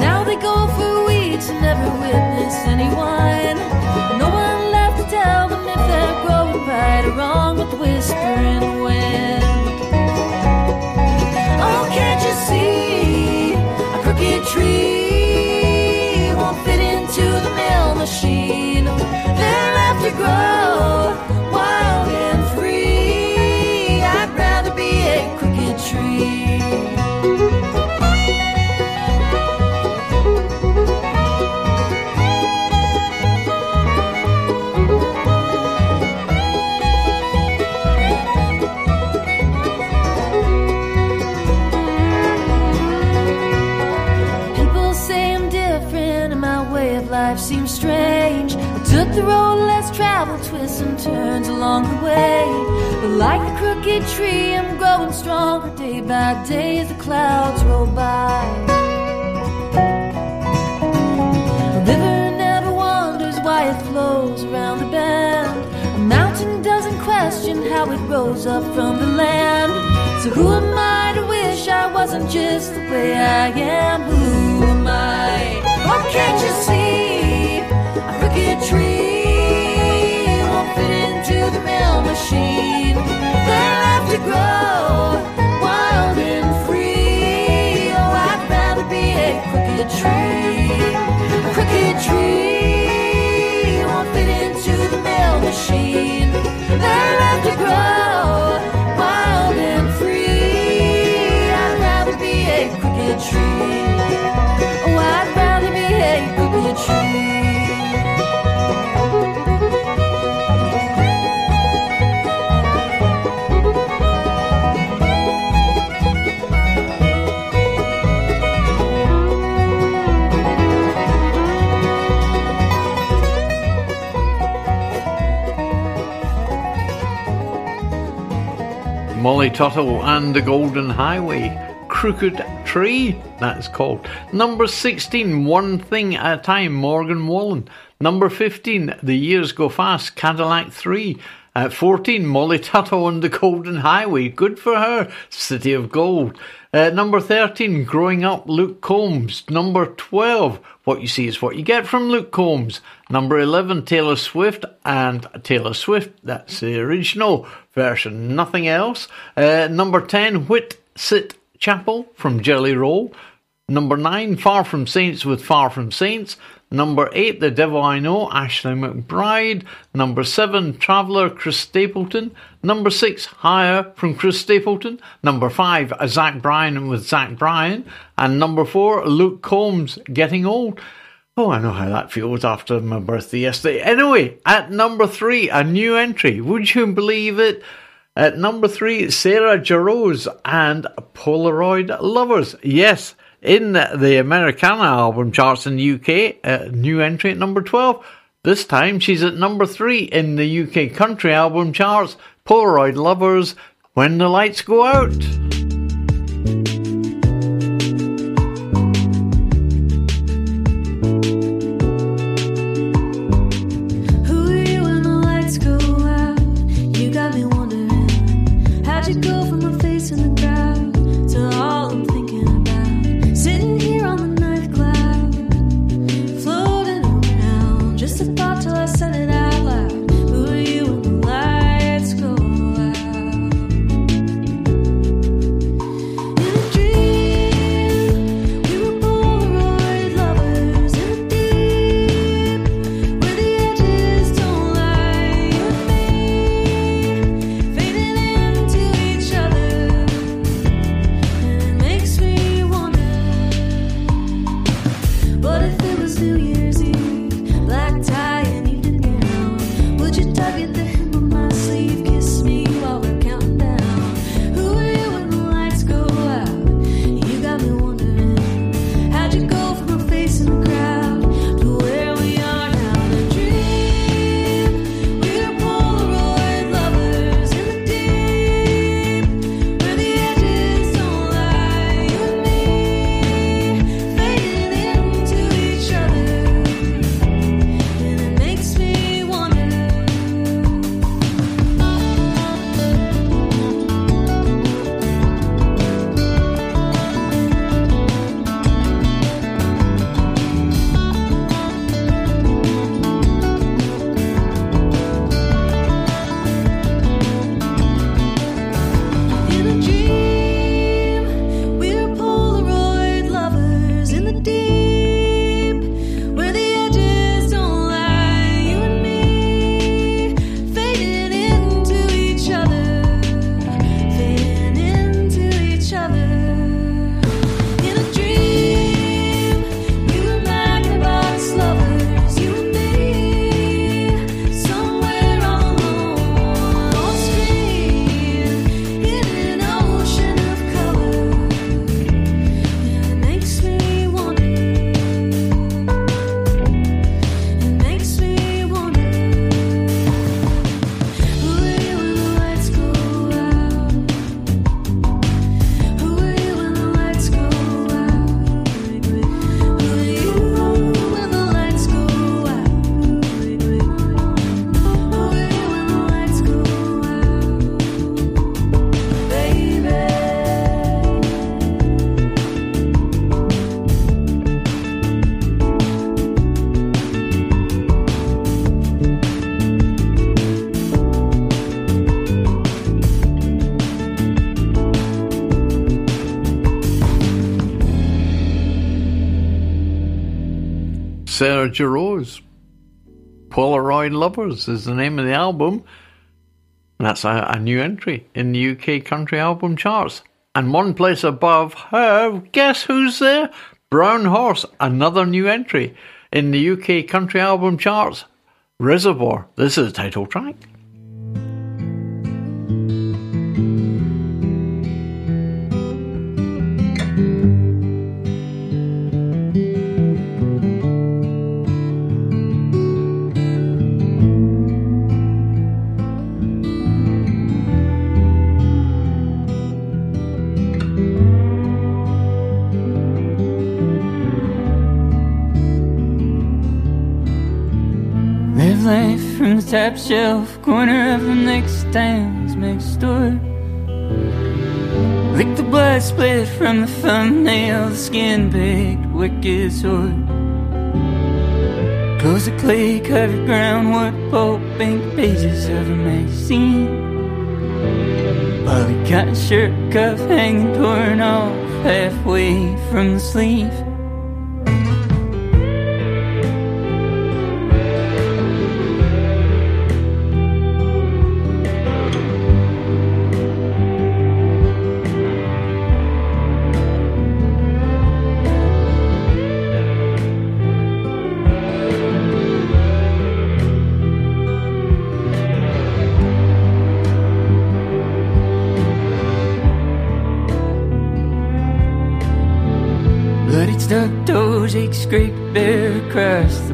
Now they go for weeds and never witness any wine. No one left to tell them if they're growing right or wrong the whispering wind. Tree the road less traveled, twists and turns along the way. But like the crooked tree, I'm growing stronger day by day as the clouds roll by. A river never wonders why it flows around the bend. A mountain doesn't question how it rose up from the land. So who am I to wish I wasn't just the way I am? Who am I? What can't you see? Tree won't fit into the mill machine. They'll have to grow wild and free. Oh, I'd rather be a crooked tree. A crooked tree Molly Tuttle and the Golden Highway. Crooked Tree, that's called. Number 16, One Thing at a Time, Morgan Wallen. Number 15, The Years Go Fast, Cadillac 3. At 14, Molly Tuttle and the Golden Highway. Good for her, City of Gold. Number 13, Growing Up, Luke Combs. Number 12, What You See Is What You Get from Luke Combs. Number 11, Taylor Swift and Taylor Swift. That's the original version, nothing else. Uh, number 10, Whit Sit Chapel from Jelly Roll. Number 9, Far From Saints with Far From Saints. Number 8, The Devil I Know, Ashley McBryde. Number 7, Traveller, Chris Stapleton. Number 6, Higher from Chris Stapleton. Number 5, A Zach Bryan with Zach Bryan. And number 4, Luke Combs, Getting Old. Oh, I know how that feels after my birthday yesterday. Anyway, at number 3, a new entry. Would you believe it? At number 3, Sarah Jarosz and Polaroid Lovers. Yes, in the Americana album charts in the UK, a new entry at number 12. This time she's at number 3 in the UK country album charts, Polaroid Lovers, When the Lights Go Out. Sarah Jarosz. Polaroid Lovers is the name of the album. That's a, a new entry in the UK country album charts. And one place above her, guess who's there? Brown Horse, another new entry in the UK country album charts. Reservoir, this is the title track. From the top shelf, corner of the next town's next door. Lick the blood split from the thumbnail, the skin baked wicked sword. Close the clay covered groundwood pulp, ink pages of a magazine. Polly cotton shirt cuff hanging torn off halfway from the sleeve.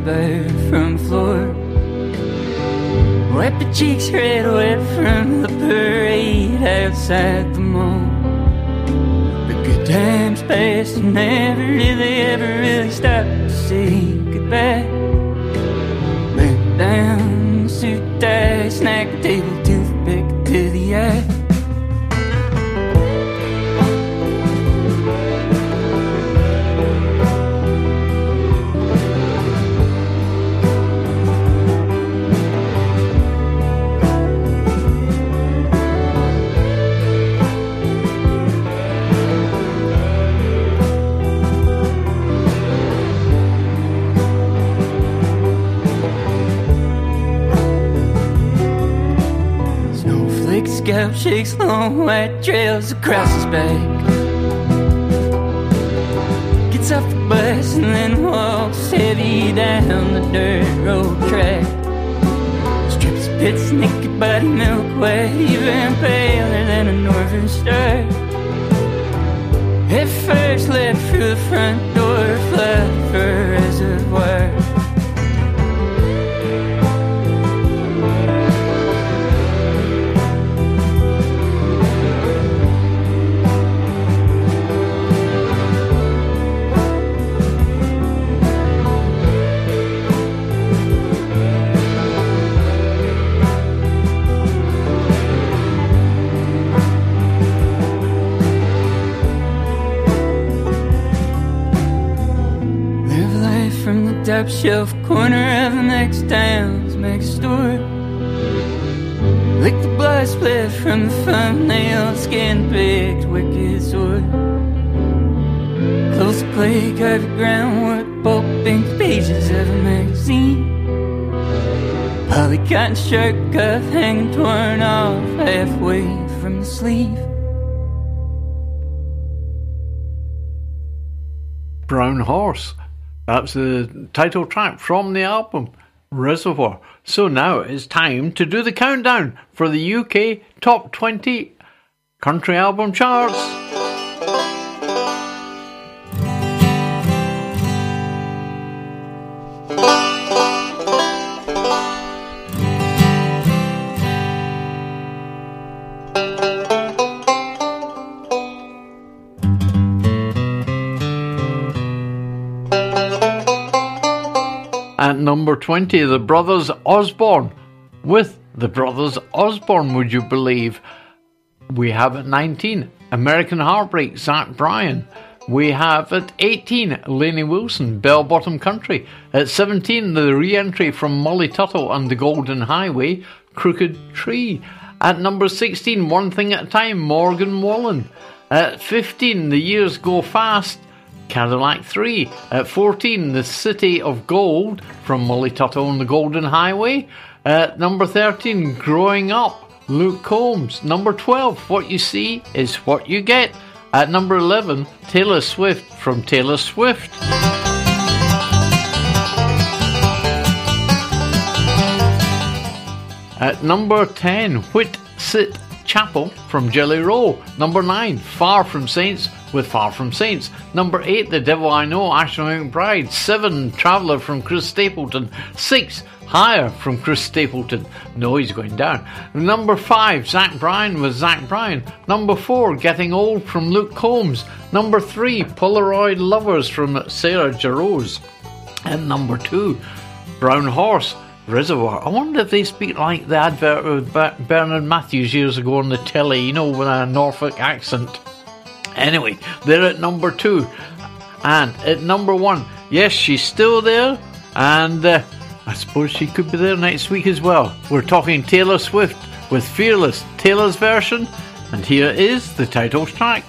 The bathroom floor. Wipe the cheeks red wet from the parade outside the mall. The good times passed and never really ever really stopped to say goodbye. Across That's the title track from the album Reservoir. So now it's time to do the countdown for the UK Top 20 Country Album Charts. Number 20, the Brothers Osborne. With the Brothers Osborne, would you believe? We have at 19, American Heartbreak, Zach Bryan. We have at 18, Lainey Wilson, Bell Bottom Country. At 17, the re entry from Molly Tuttle and the Golden Highway, Crooked Tree. At number 16, One Thing at a Time, Morgan Wallen. At 15, The Years Go Fast, Cadillac 3. At 14, The City of Gold from Molly Tuttle on the Golden Highway. At number 13, Growing Up, Luke Combs. Number 12, What You See is What You Get. At number 11, Taylor Swift from Taylor Swift. At number 10, Whit Sit Chapel from Jelly Roll. Number 9, Far From Saints with Far From Saints. Number 8, The Devil I Know, Ashley McBryde. 7, Traveller from Chris Stapleton. 6, Higher from Chris Stapleton. No, he's going down. Number 5, Zach Bryan with Zach Bryan. Number 4, Getting Old from Luke Combs. Number 3, Polaroid Lovers from Sarah Jarosz. And number 2, Brown Horse. Reservoir. I wonder if they speak like the advert with Bernard Matthews years ago on the telly, you know, with a Norfolk accent. Anyway, they're at number two. And at number one, yes, she's still there, and uh, I suppose she could be there next week as well. We're talking Taylor Swift with Fearless, Taylor's version, and here is the title track.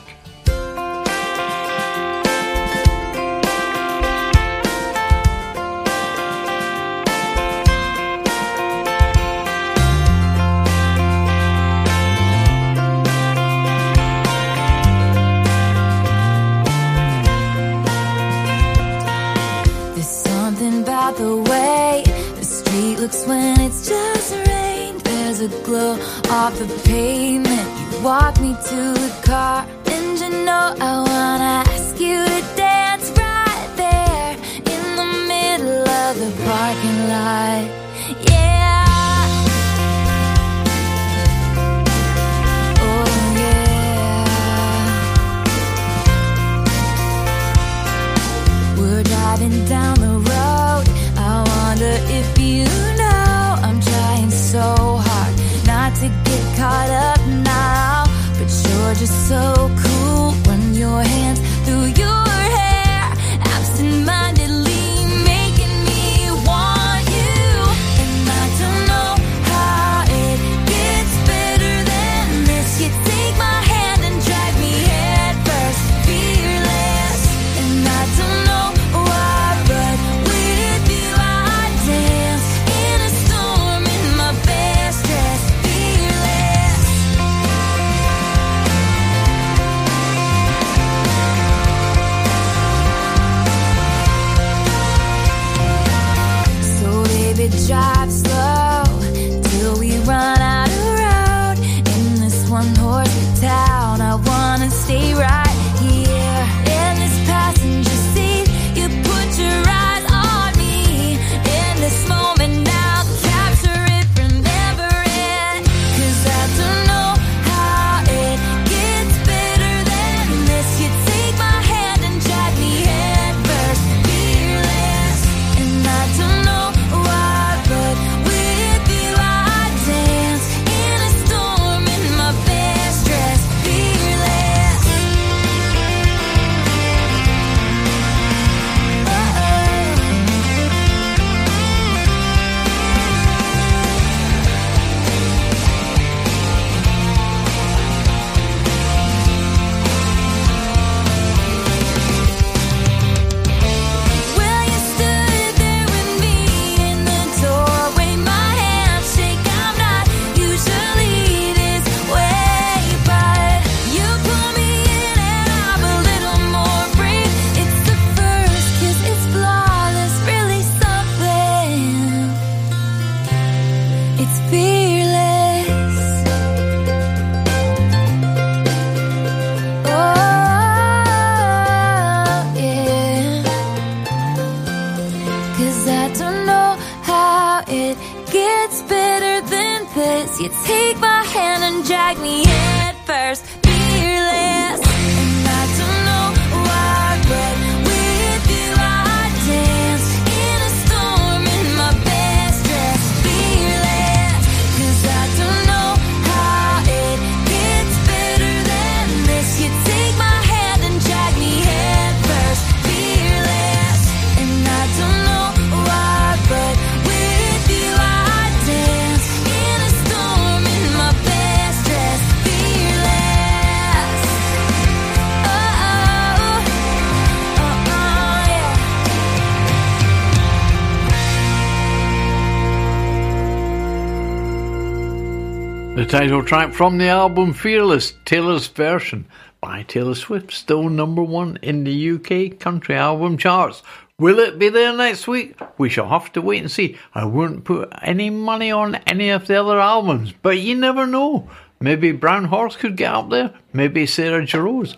Title track from the album Fearless, Taylor's version by Taylor Swift, still number one in the UK country album charts. Will it be there next week? We shall have to wait and see. I wouldn't put any money on any of the other albums, but you never know. Maybe Brown Horse could get up there, maybe Sarah Jarosz,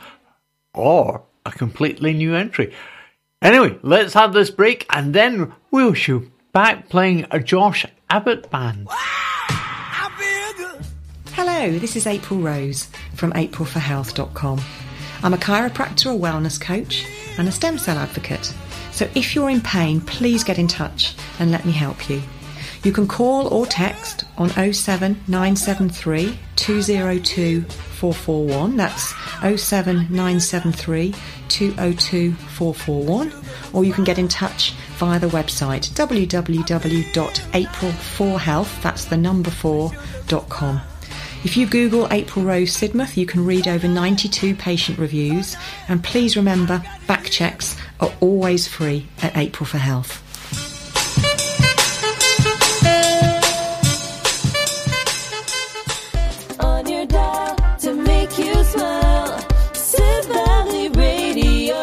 or a completely new entry. Anyway, let's have this break and then we'll shoot back playing a Josh Abbott band. Hello, this is April Rose from aprilforhealth.com. I'm a chiropractor, a wellness coach, and a stem cell advocate. So if you're in pain, please get in touch and let me help you. You can call or text on 07973 202 441. That's 07973 202 441. Or you can get in touch via the website www.april4health, that's the number 4.com. If you Google April Rose Sidmouth, you can read over 92 patient reviews. And please remember, back checks are always free at April for Health. On your dial to make you smile. Sid Valley Radio.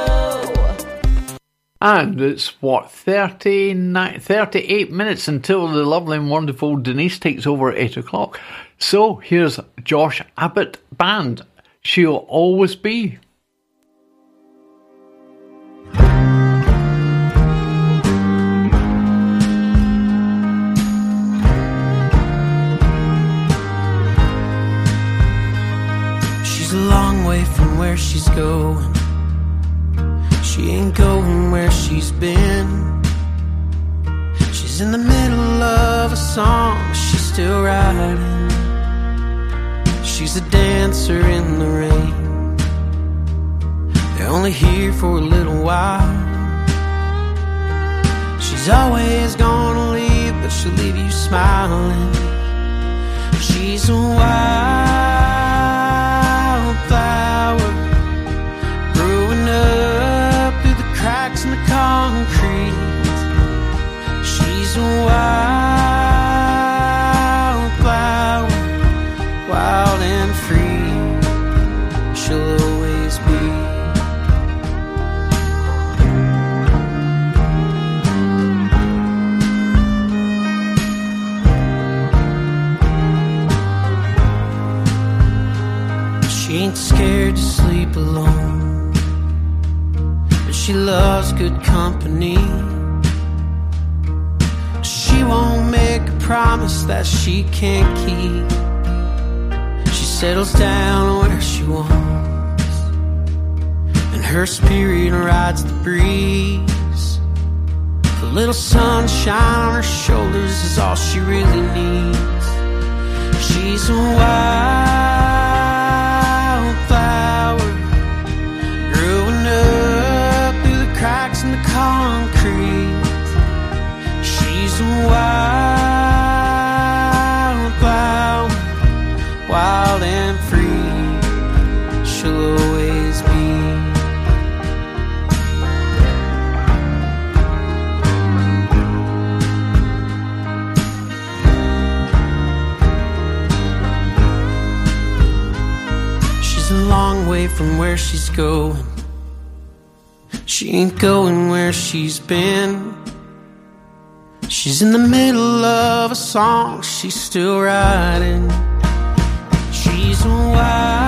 And it's what, 39, 38 minutes until the lovely and wonderful Denise takes over at 8 o'clock. So here's Josh Abbott Band. She'll always be. She's a long way from where she's going. She ain't going where she's been. She's in the middle of a song, she's still riding. She's a dancer in the rain. They're only here for a little while. She's always gonna leave, but she'll leave you smiling. She's a wildflower growing up through the cracks in the concrete. She's a wildflower, she loves good company. She won't make a promise that she can't keep. She settles down where she wants. And her spirit rides the breeze. The little sunshine on her shoulders is all she really needs. She's a wildflower A wildflower, wild and free. She'll always be. She's a long way from where she's going. She ain't going where she's been. She's in the middle of a song, she's still writing. She's a wildflower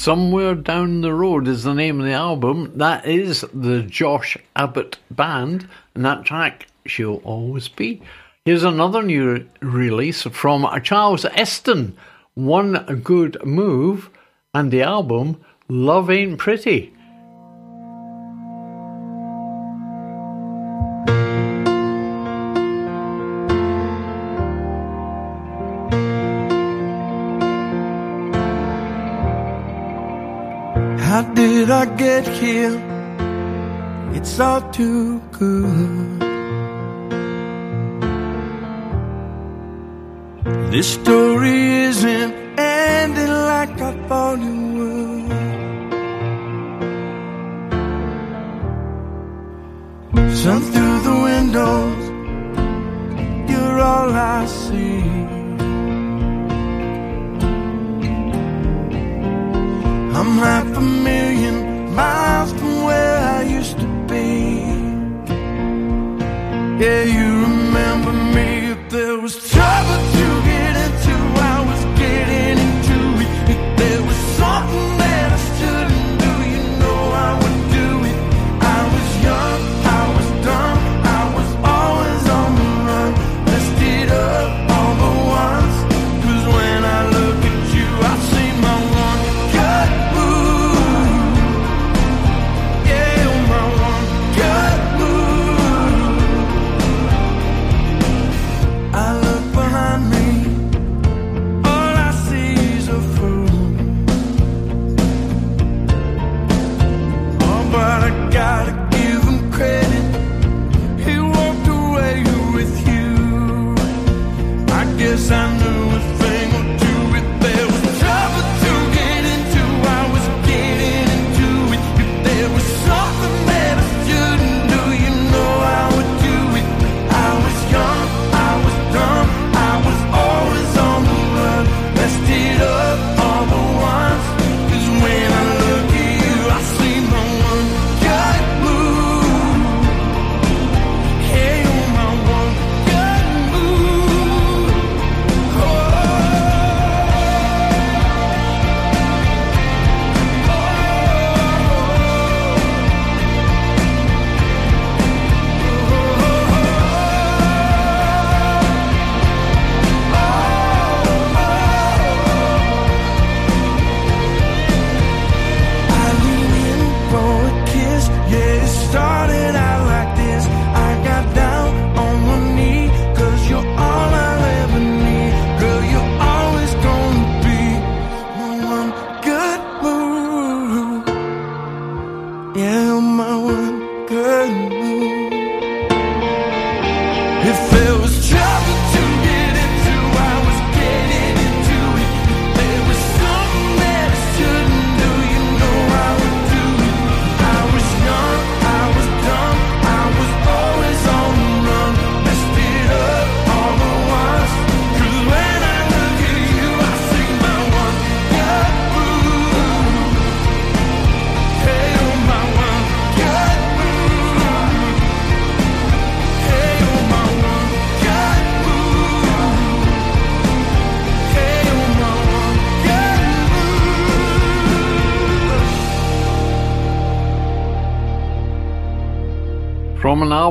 Somewhere Down the Road is the name of the album. That is the Josh Abbott Band, and that track, She'll Always Be. Here's another new release from Charles Esten, One Good Move, and the album Love Ain't Pretty. How did I get here? It's all too good. This story isn't ending like I thought it would. Sun through the windows, you're all I see. Yeah, you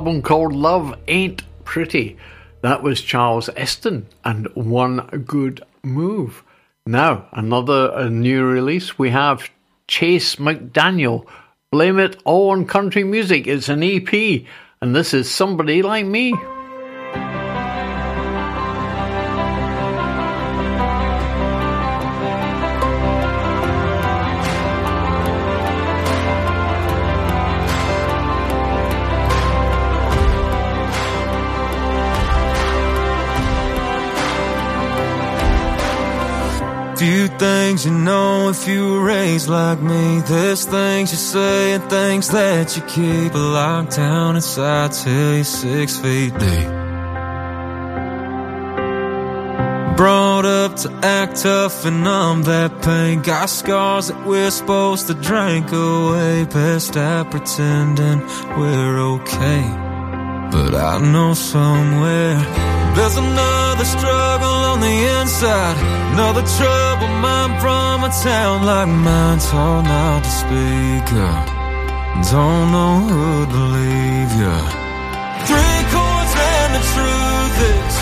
album called Love Ain't Pretty. That was Charles Esten and One Good Move. Now, another uh, new release. We have Chase McDaniel. Blame It All on Country Music. It's an EP, and this is Somebody Like Me. Few things you know if you were raised like me. There's things you say and things that you keep locked down inside till you're six feet deep. Brought up to act tough and numb that pain. Got scars that we're supposed to drink away. Best at pretending we're okay. But I know somewhere there's another struggle on the inside, another trouble mind from a town like mine, taught not to speak up. Don't know who'd believe ya. Three chords and the truth is,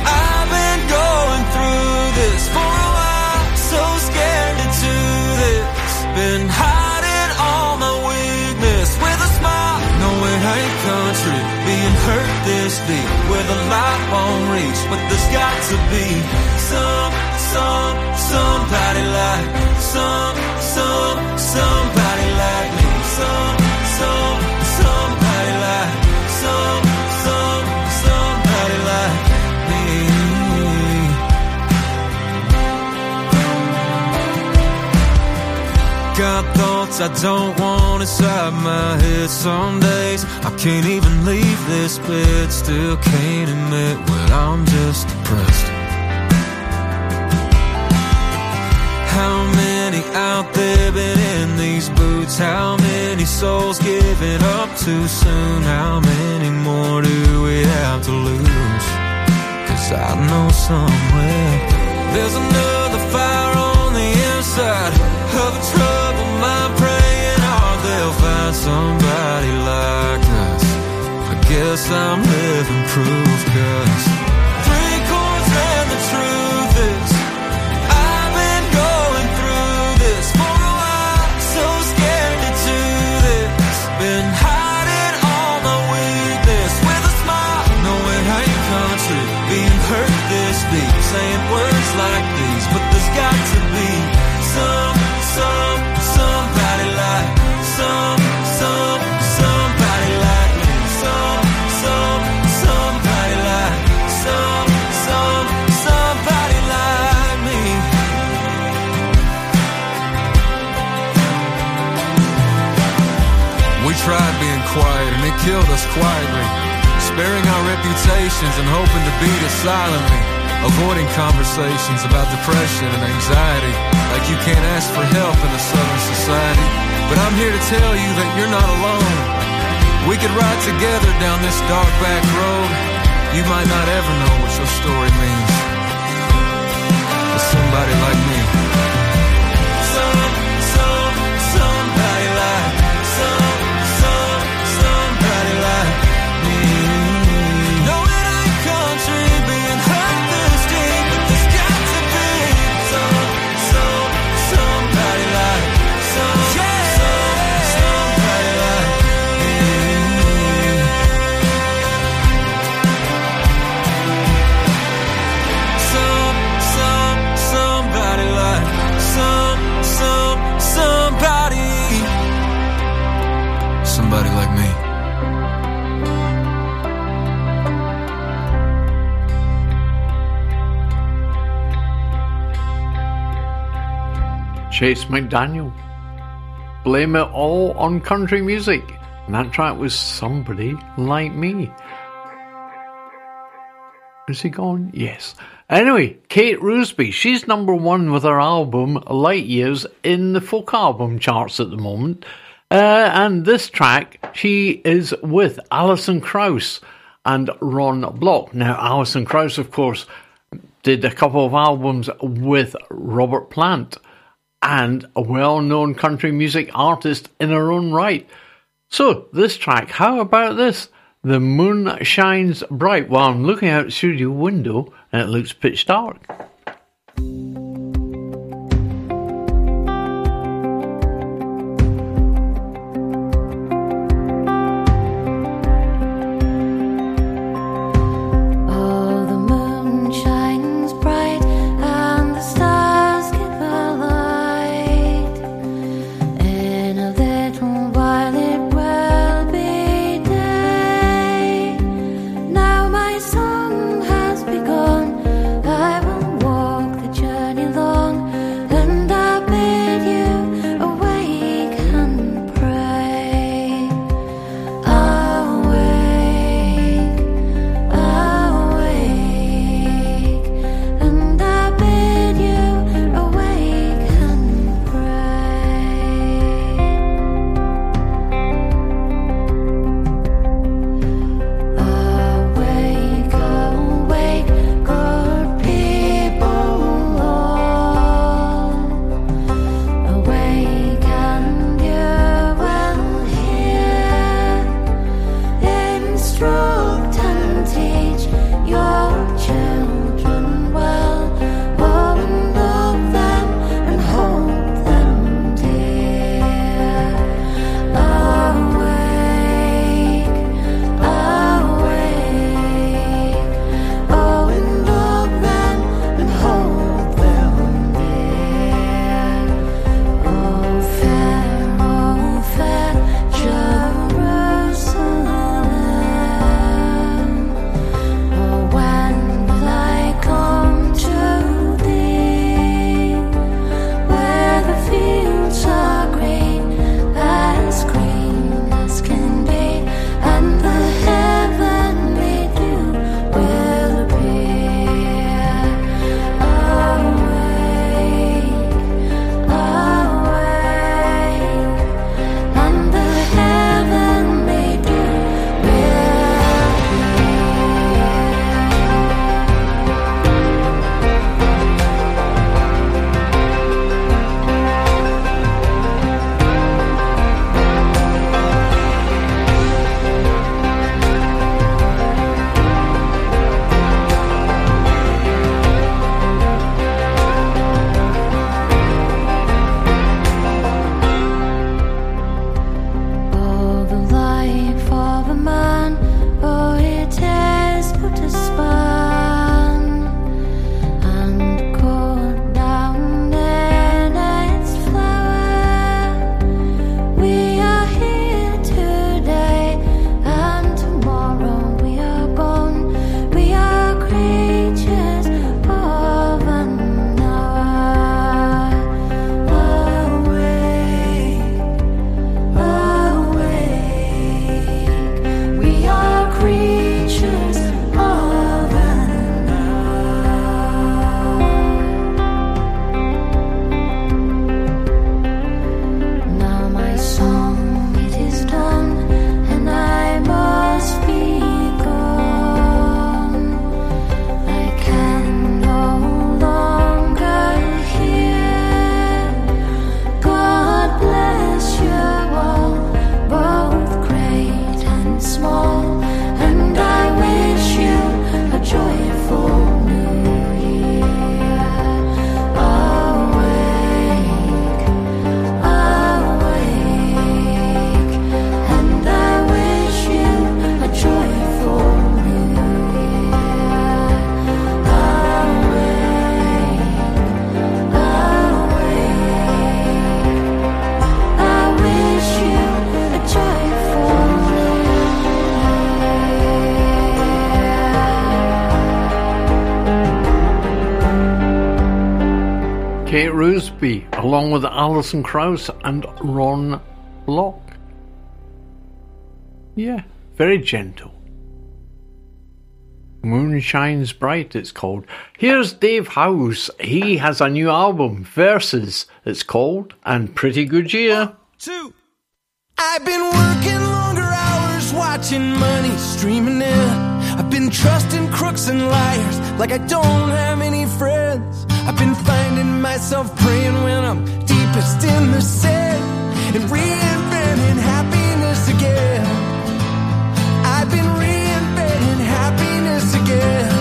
I've been going through this for a while, so scared to do this. Been hiding all my weakness with a smile, knowing hate country, being hurt this deep with a lie page, but there's got to be some, some, somebody like, some, some, somebody like me. Some, some, somebody like, some, Got thoughts I don't want inside my head some days. I can't even leave this bed, still can't admit when I'm just depressed. How many out there been in these boots? How many souls giving up too soon? How many more do we have to lose? Cause I know somewhere there's another fire on the inside of a troubled find somebody like us. I guess I'm living proof cause three chords and the truth is I've been going through this for a while, so scared to do this. Been hiding all my weakness with a smile, knowing being hurt this deep, saying words like these. But there's got us quietly. Sparing our reputations and hoping to beat it silently. Avoiding conversations about depression and anxiety. Like you can't ask for help in a southern society. But I'm here to tell you that you're not alone. We could ride together down this dark back road. You might not ever know what your story means. But somebody like me. Chase McDaniel. Blame it all on country music. And that track was Somebody Like Me. Is he gone? Yes. Anyway, Kate Rusby, she's number one with her album Light Years in the folk album charts at the moment. Uh, and this track, she is with Alison Krauss and Ron Block. Now, Alison Krauss, of course, did a couple of albums with Robert Plant and a well known country music artist in her own right. So, this track, how about this? The moon shines bright while I'm looking out the studio window and it looks pitch dark. Along with Alison Krauss and Ron Block. Yeah, very gentle. Moon Shines Bright, it's called. Here's Dave House. He has a new album, Verses, it's called, and Pretty Good Year. two. I've been working longer hours, watching money streaming in. I've been trusting crooks and liars like I don't have any friends. I've been finding myself praying when I'm deepest in the sin and reinventing happiness again. I've been reinventing happiness again.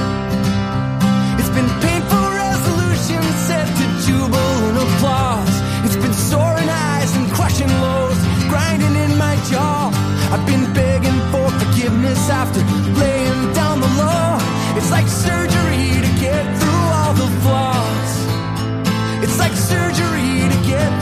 It's been painful resolutions set to jubilant applause. It's been soaring highs and crushing lows, grinding in my jaw. I've been begging for forgiveness after laying down the law. It's like surgery get through all the flaws. It's like surgery to get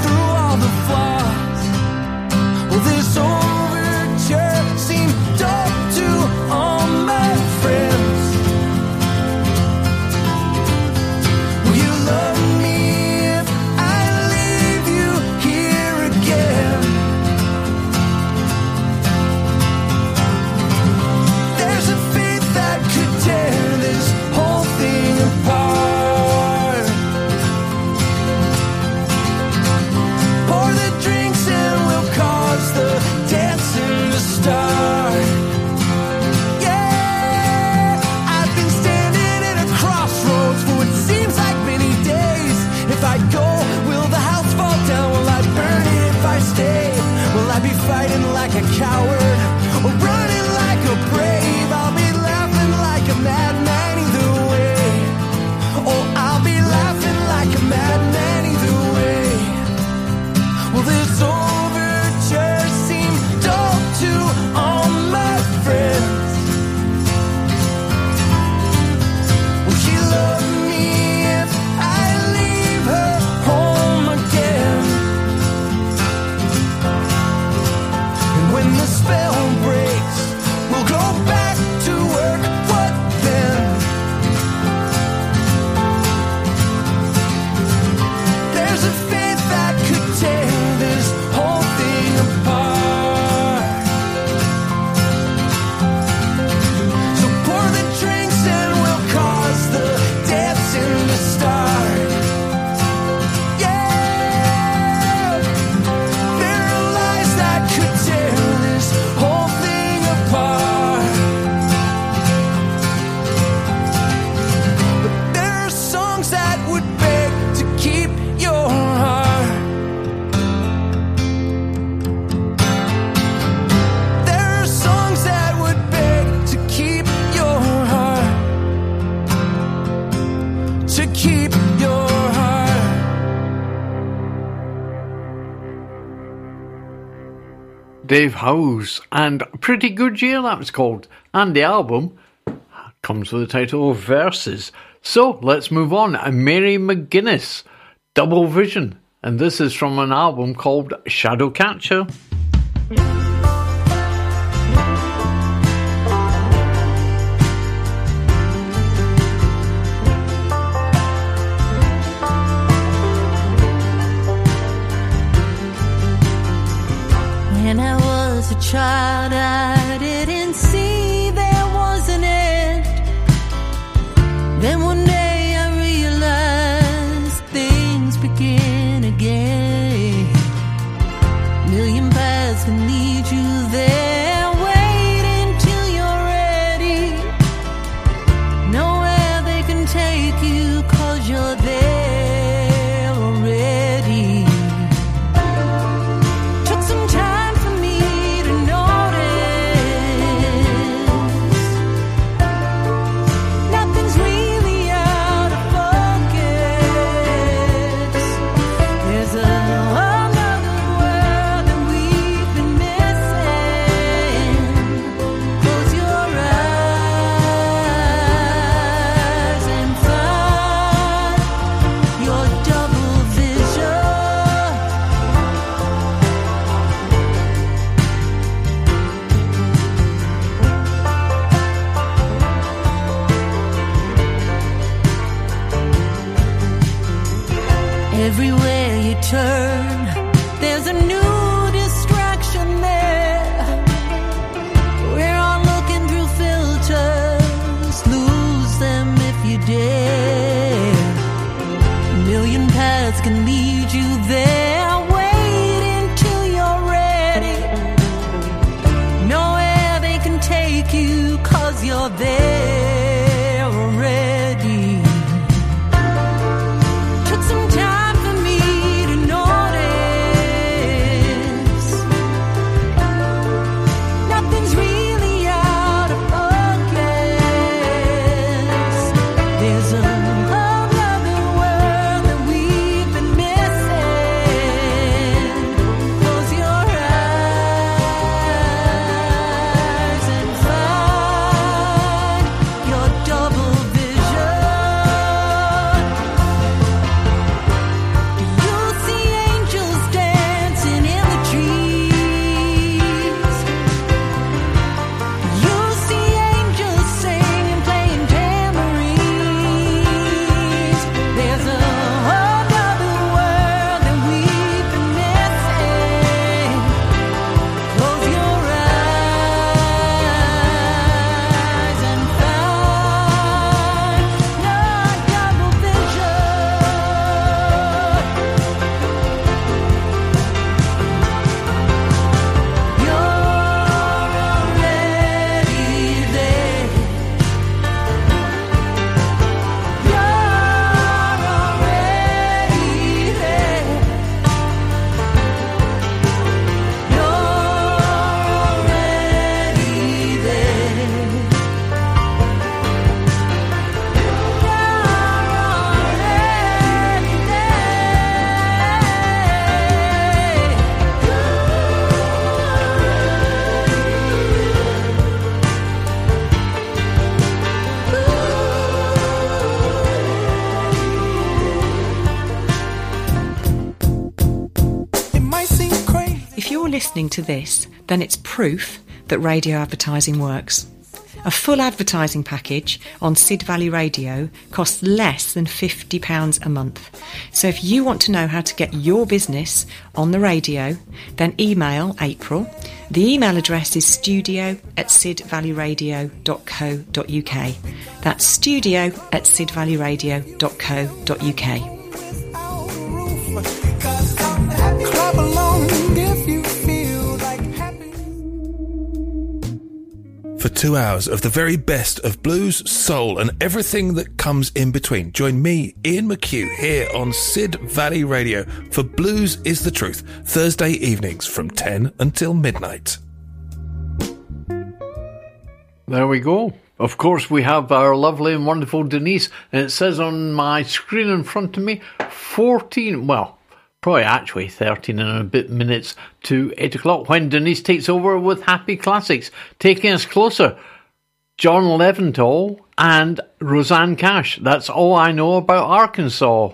Dave House, and Pretty Good Year, that was called. And the album comes with the title of Verses. So let's move on. Mary McGuinness, Double Vision. And this is from an album called Shadowcatcher. A child, listening to this, then it's proof that radio advertising works. A full advertising package on Sid Valley Radio costs less than £50 a month. So if you want to know how to get your business on the radio, then email April. The email address is studio at sidvalleyradio.co.uk. That's studio at sidvalleyradio.co.uk. For two hours of the very best of blues, soul, and everything that comes in between. Join me, Ian McHugh, here on Sid Valley Radio for Blues is the Truth, Thursday evenings from 10 until midnight. There we go. Of course, we have our lovely and wonderful Denise, and it says on my screen in front of me 14, well, probably actually 13 and a bit minutes to 8 o'clock when Denise takes over with Happy Classics, taking us closer. John Leventhal and Rosanne Cash. That's all I know about Arkansas.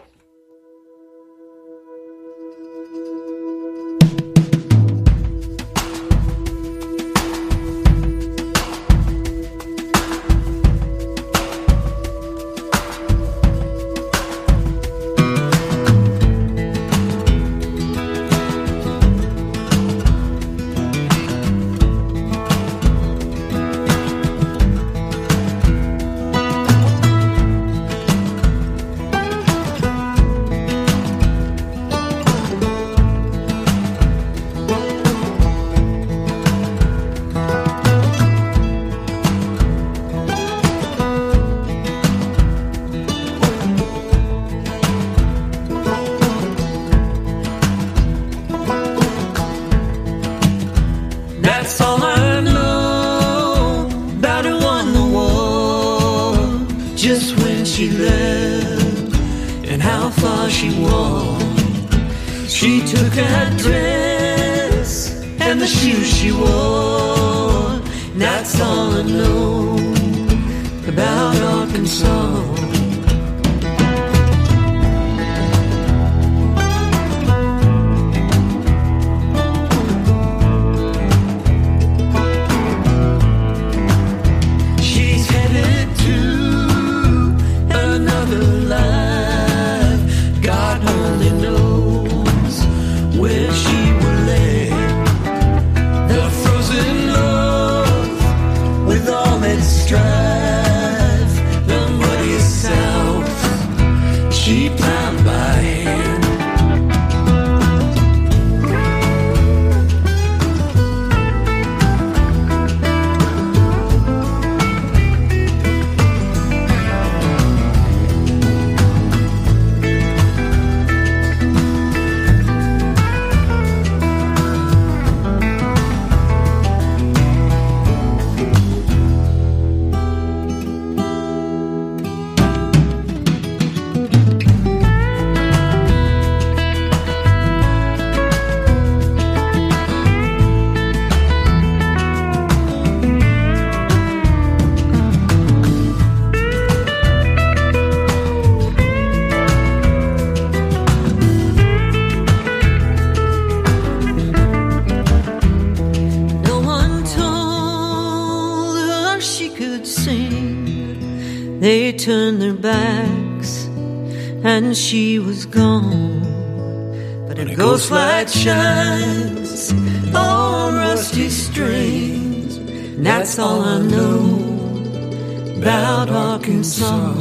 That's all I know about Arkansas.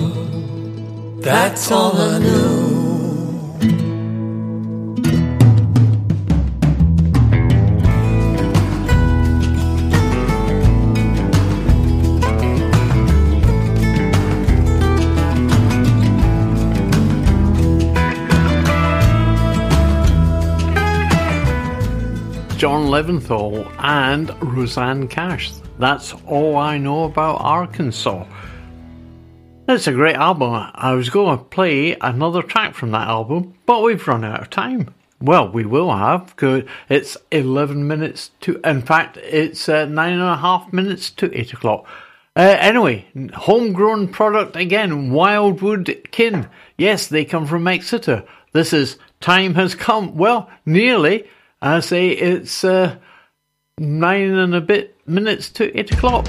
That's all I know. John Leventhal and Rosanne Cash. That's all I know about Arkansas. It's a great album. I was going to play another track from that album, but we've run out of time. Well, we will have because it's 11 minutes to, in fact, it's uh, nine and a half minutes to 8 o'clock. Uh, anyway, homegrown product again, Wildwood Kin. Yes, they come from Exeter. This is Time Has Come. Well, nearly. I say it's uh, nine and a bit minutes to 8 o'clock.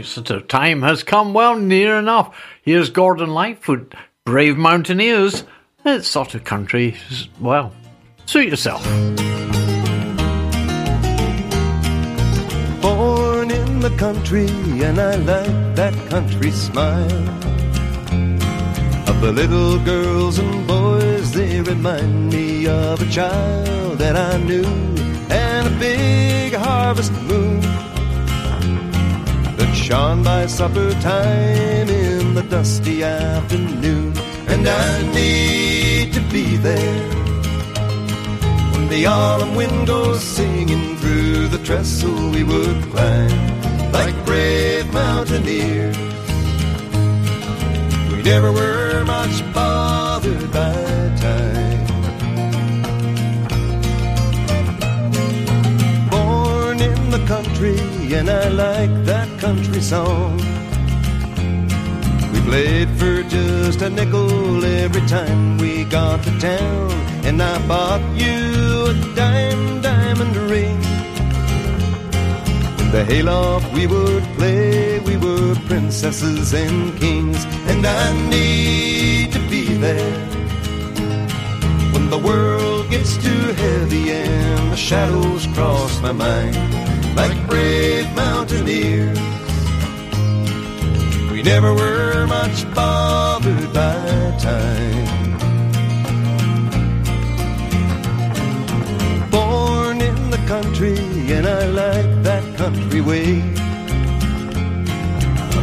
Exeter. Time has come well near enough. Here's Gordon Lightfoot, Brave Mountaineers. It's sort of country, well, suit yourself. Born in the country, and I like that country smile. Of the little girls and boys, they remind me of a child that I knew, and a big harvest moon shone by supper time in the dusty afternoon. And I need to be there. When the autumn wind goes singing through the trestle, we would climb like brave mountaineers. We never were much bothered by time. The country, and I like that country song. We played for just a nickel every time we got to town, and I bought you a dime diamond ring. In the hayloft we would play, we were princesses and kings, and I need to be there when the world gets too heavy and the shadows cross my mind like brave mountaineers. We never were much bothered by time. Born in the country, and I like that country way.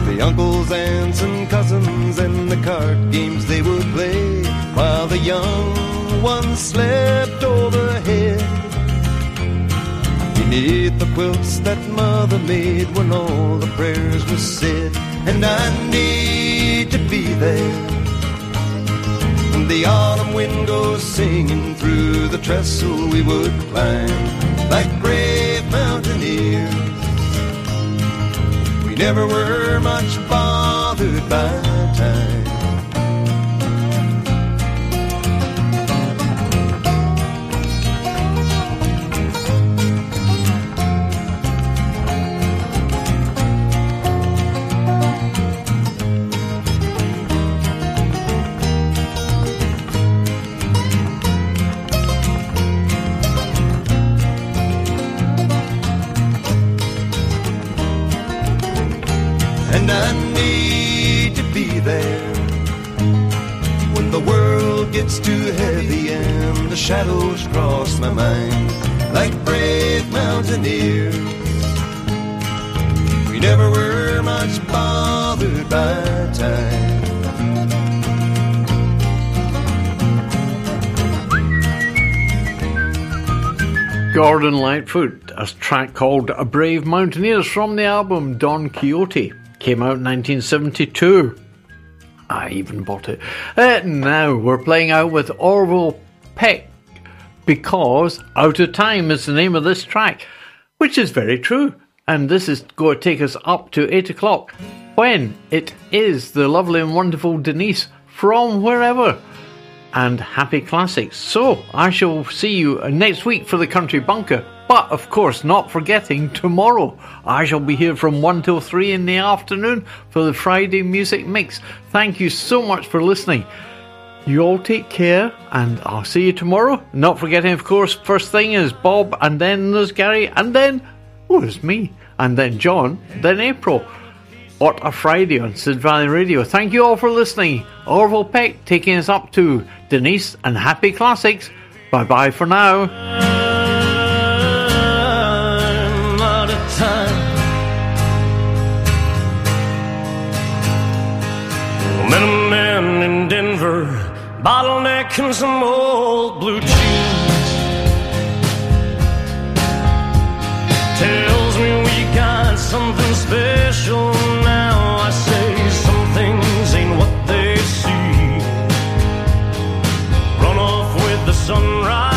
The uncles, aunts, and cousins, and the card games they would play while the young ones slept overhead. Beneath the quilts that mother made when all the prayers were said, and I need to be there. When the autumn wind goes singing through the trestle, we would climb like brave mountaineers. We never were much bothered by gets too heavy and the shadows cross my mind like brave mountaineers. We never were much bothered by time. Gordon Lightfoot, a track called A Brave Mountaineers from the album Don Quixote. Came out in 1972. I even bought it. Uh, now we're playing out with Orville Peck because Out of Time is the name of this track, which is very true. And this is going to take us up to 8 o'clock when it is the lovely and wonderful Denise from wherever and happy classics. So I shall see you next week for the Country Bunker. But of course, not forgetting tomorrow, I shall be here from 1 till 3 in the afternoon for the Friday Music Mix. Thank you so much for listening. You all take care, and I'll see you tomorrow. Not forgetting, of course, first thing is Bob, and then there's Gary, and then, oh, it's me, and then John, then April. What a Friday on Sid Valley Radio. Thank you all for listening. Orville Peck taking us up to Denise and Happy Classics. Bye bye for now. Met a man in Denver, bottleneck and some old blue cheese. Tells me we got something special now. I say some things ain't what they see. Run off with the sunrise.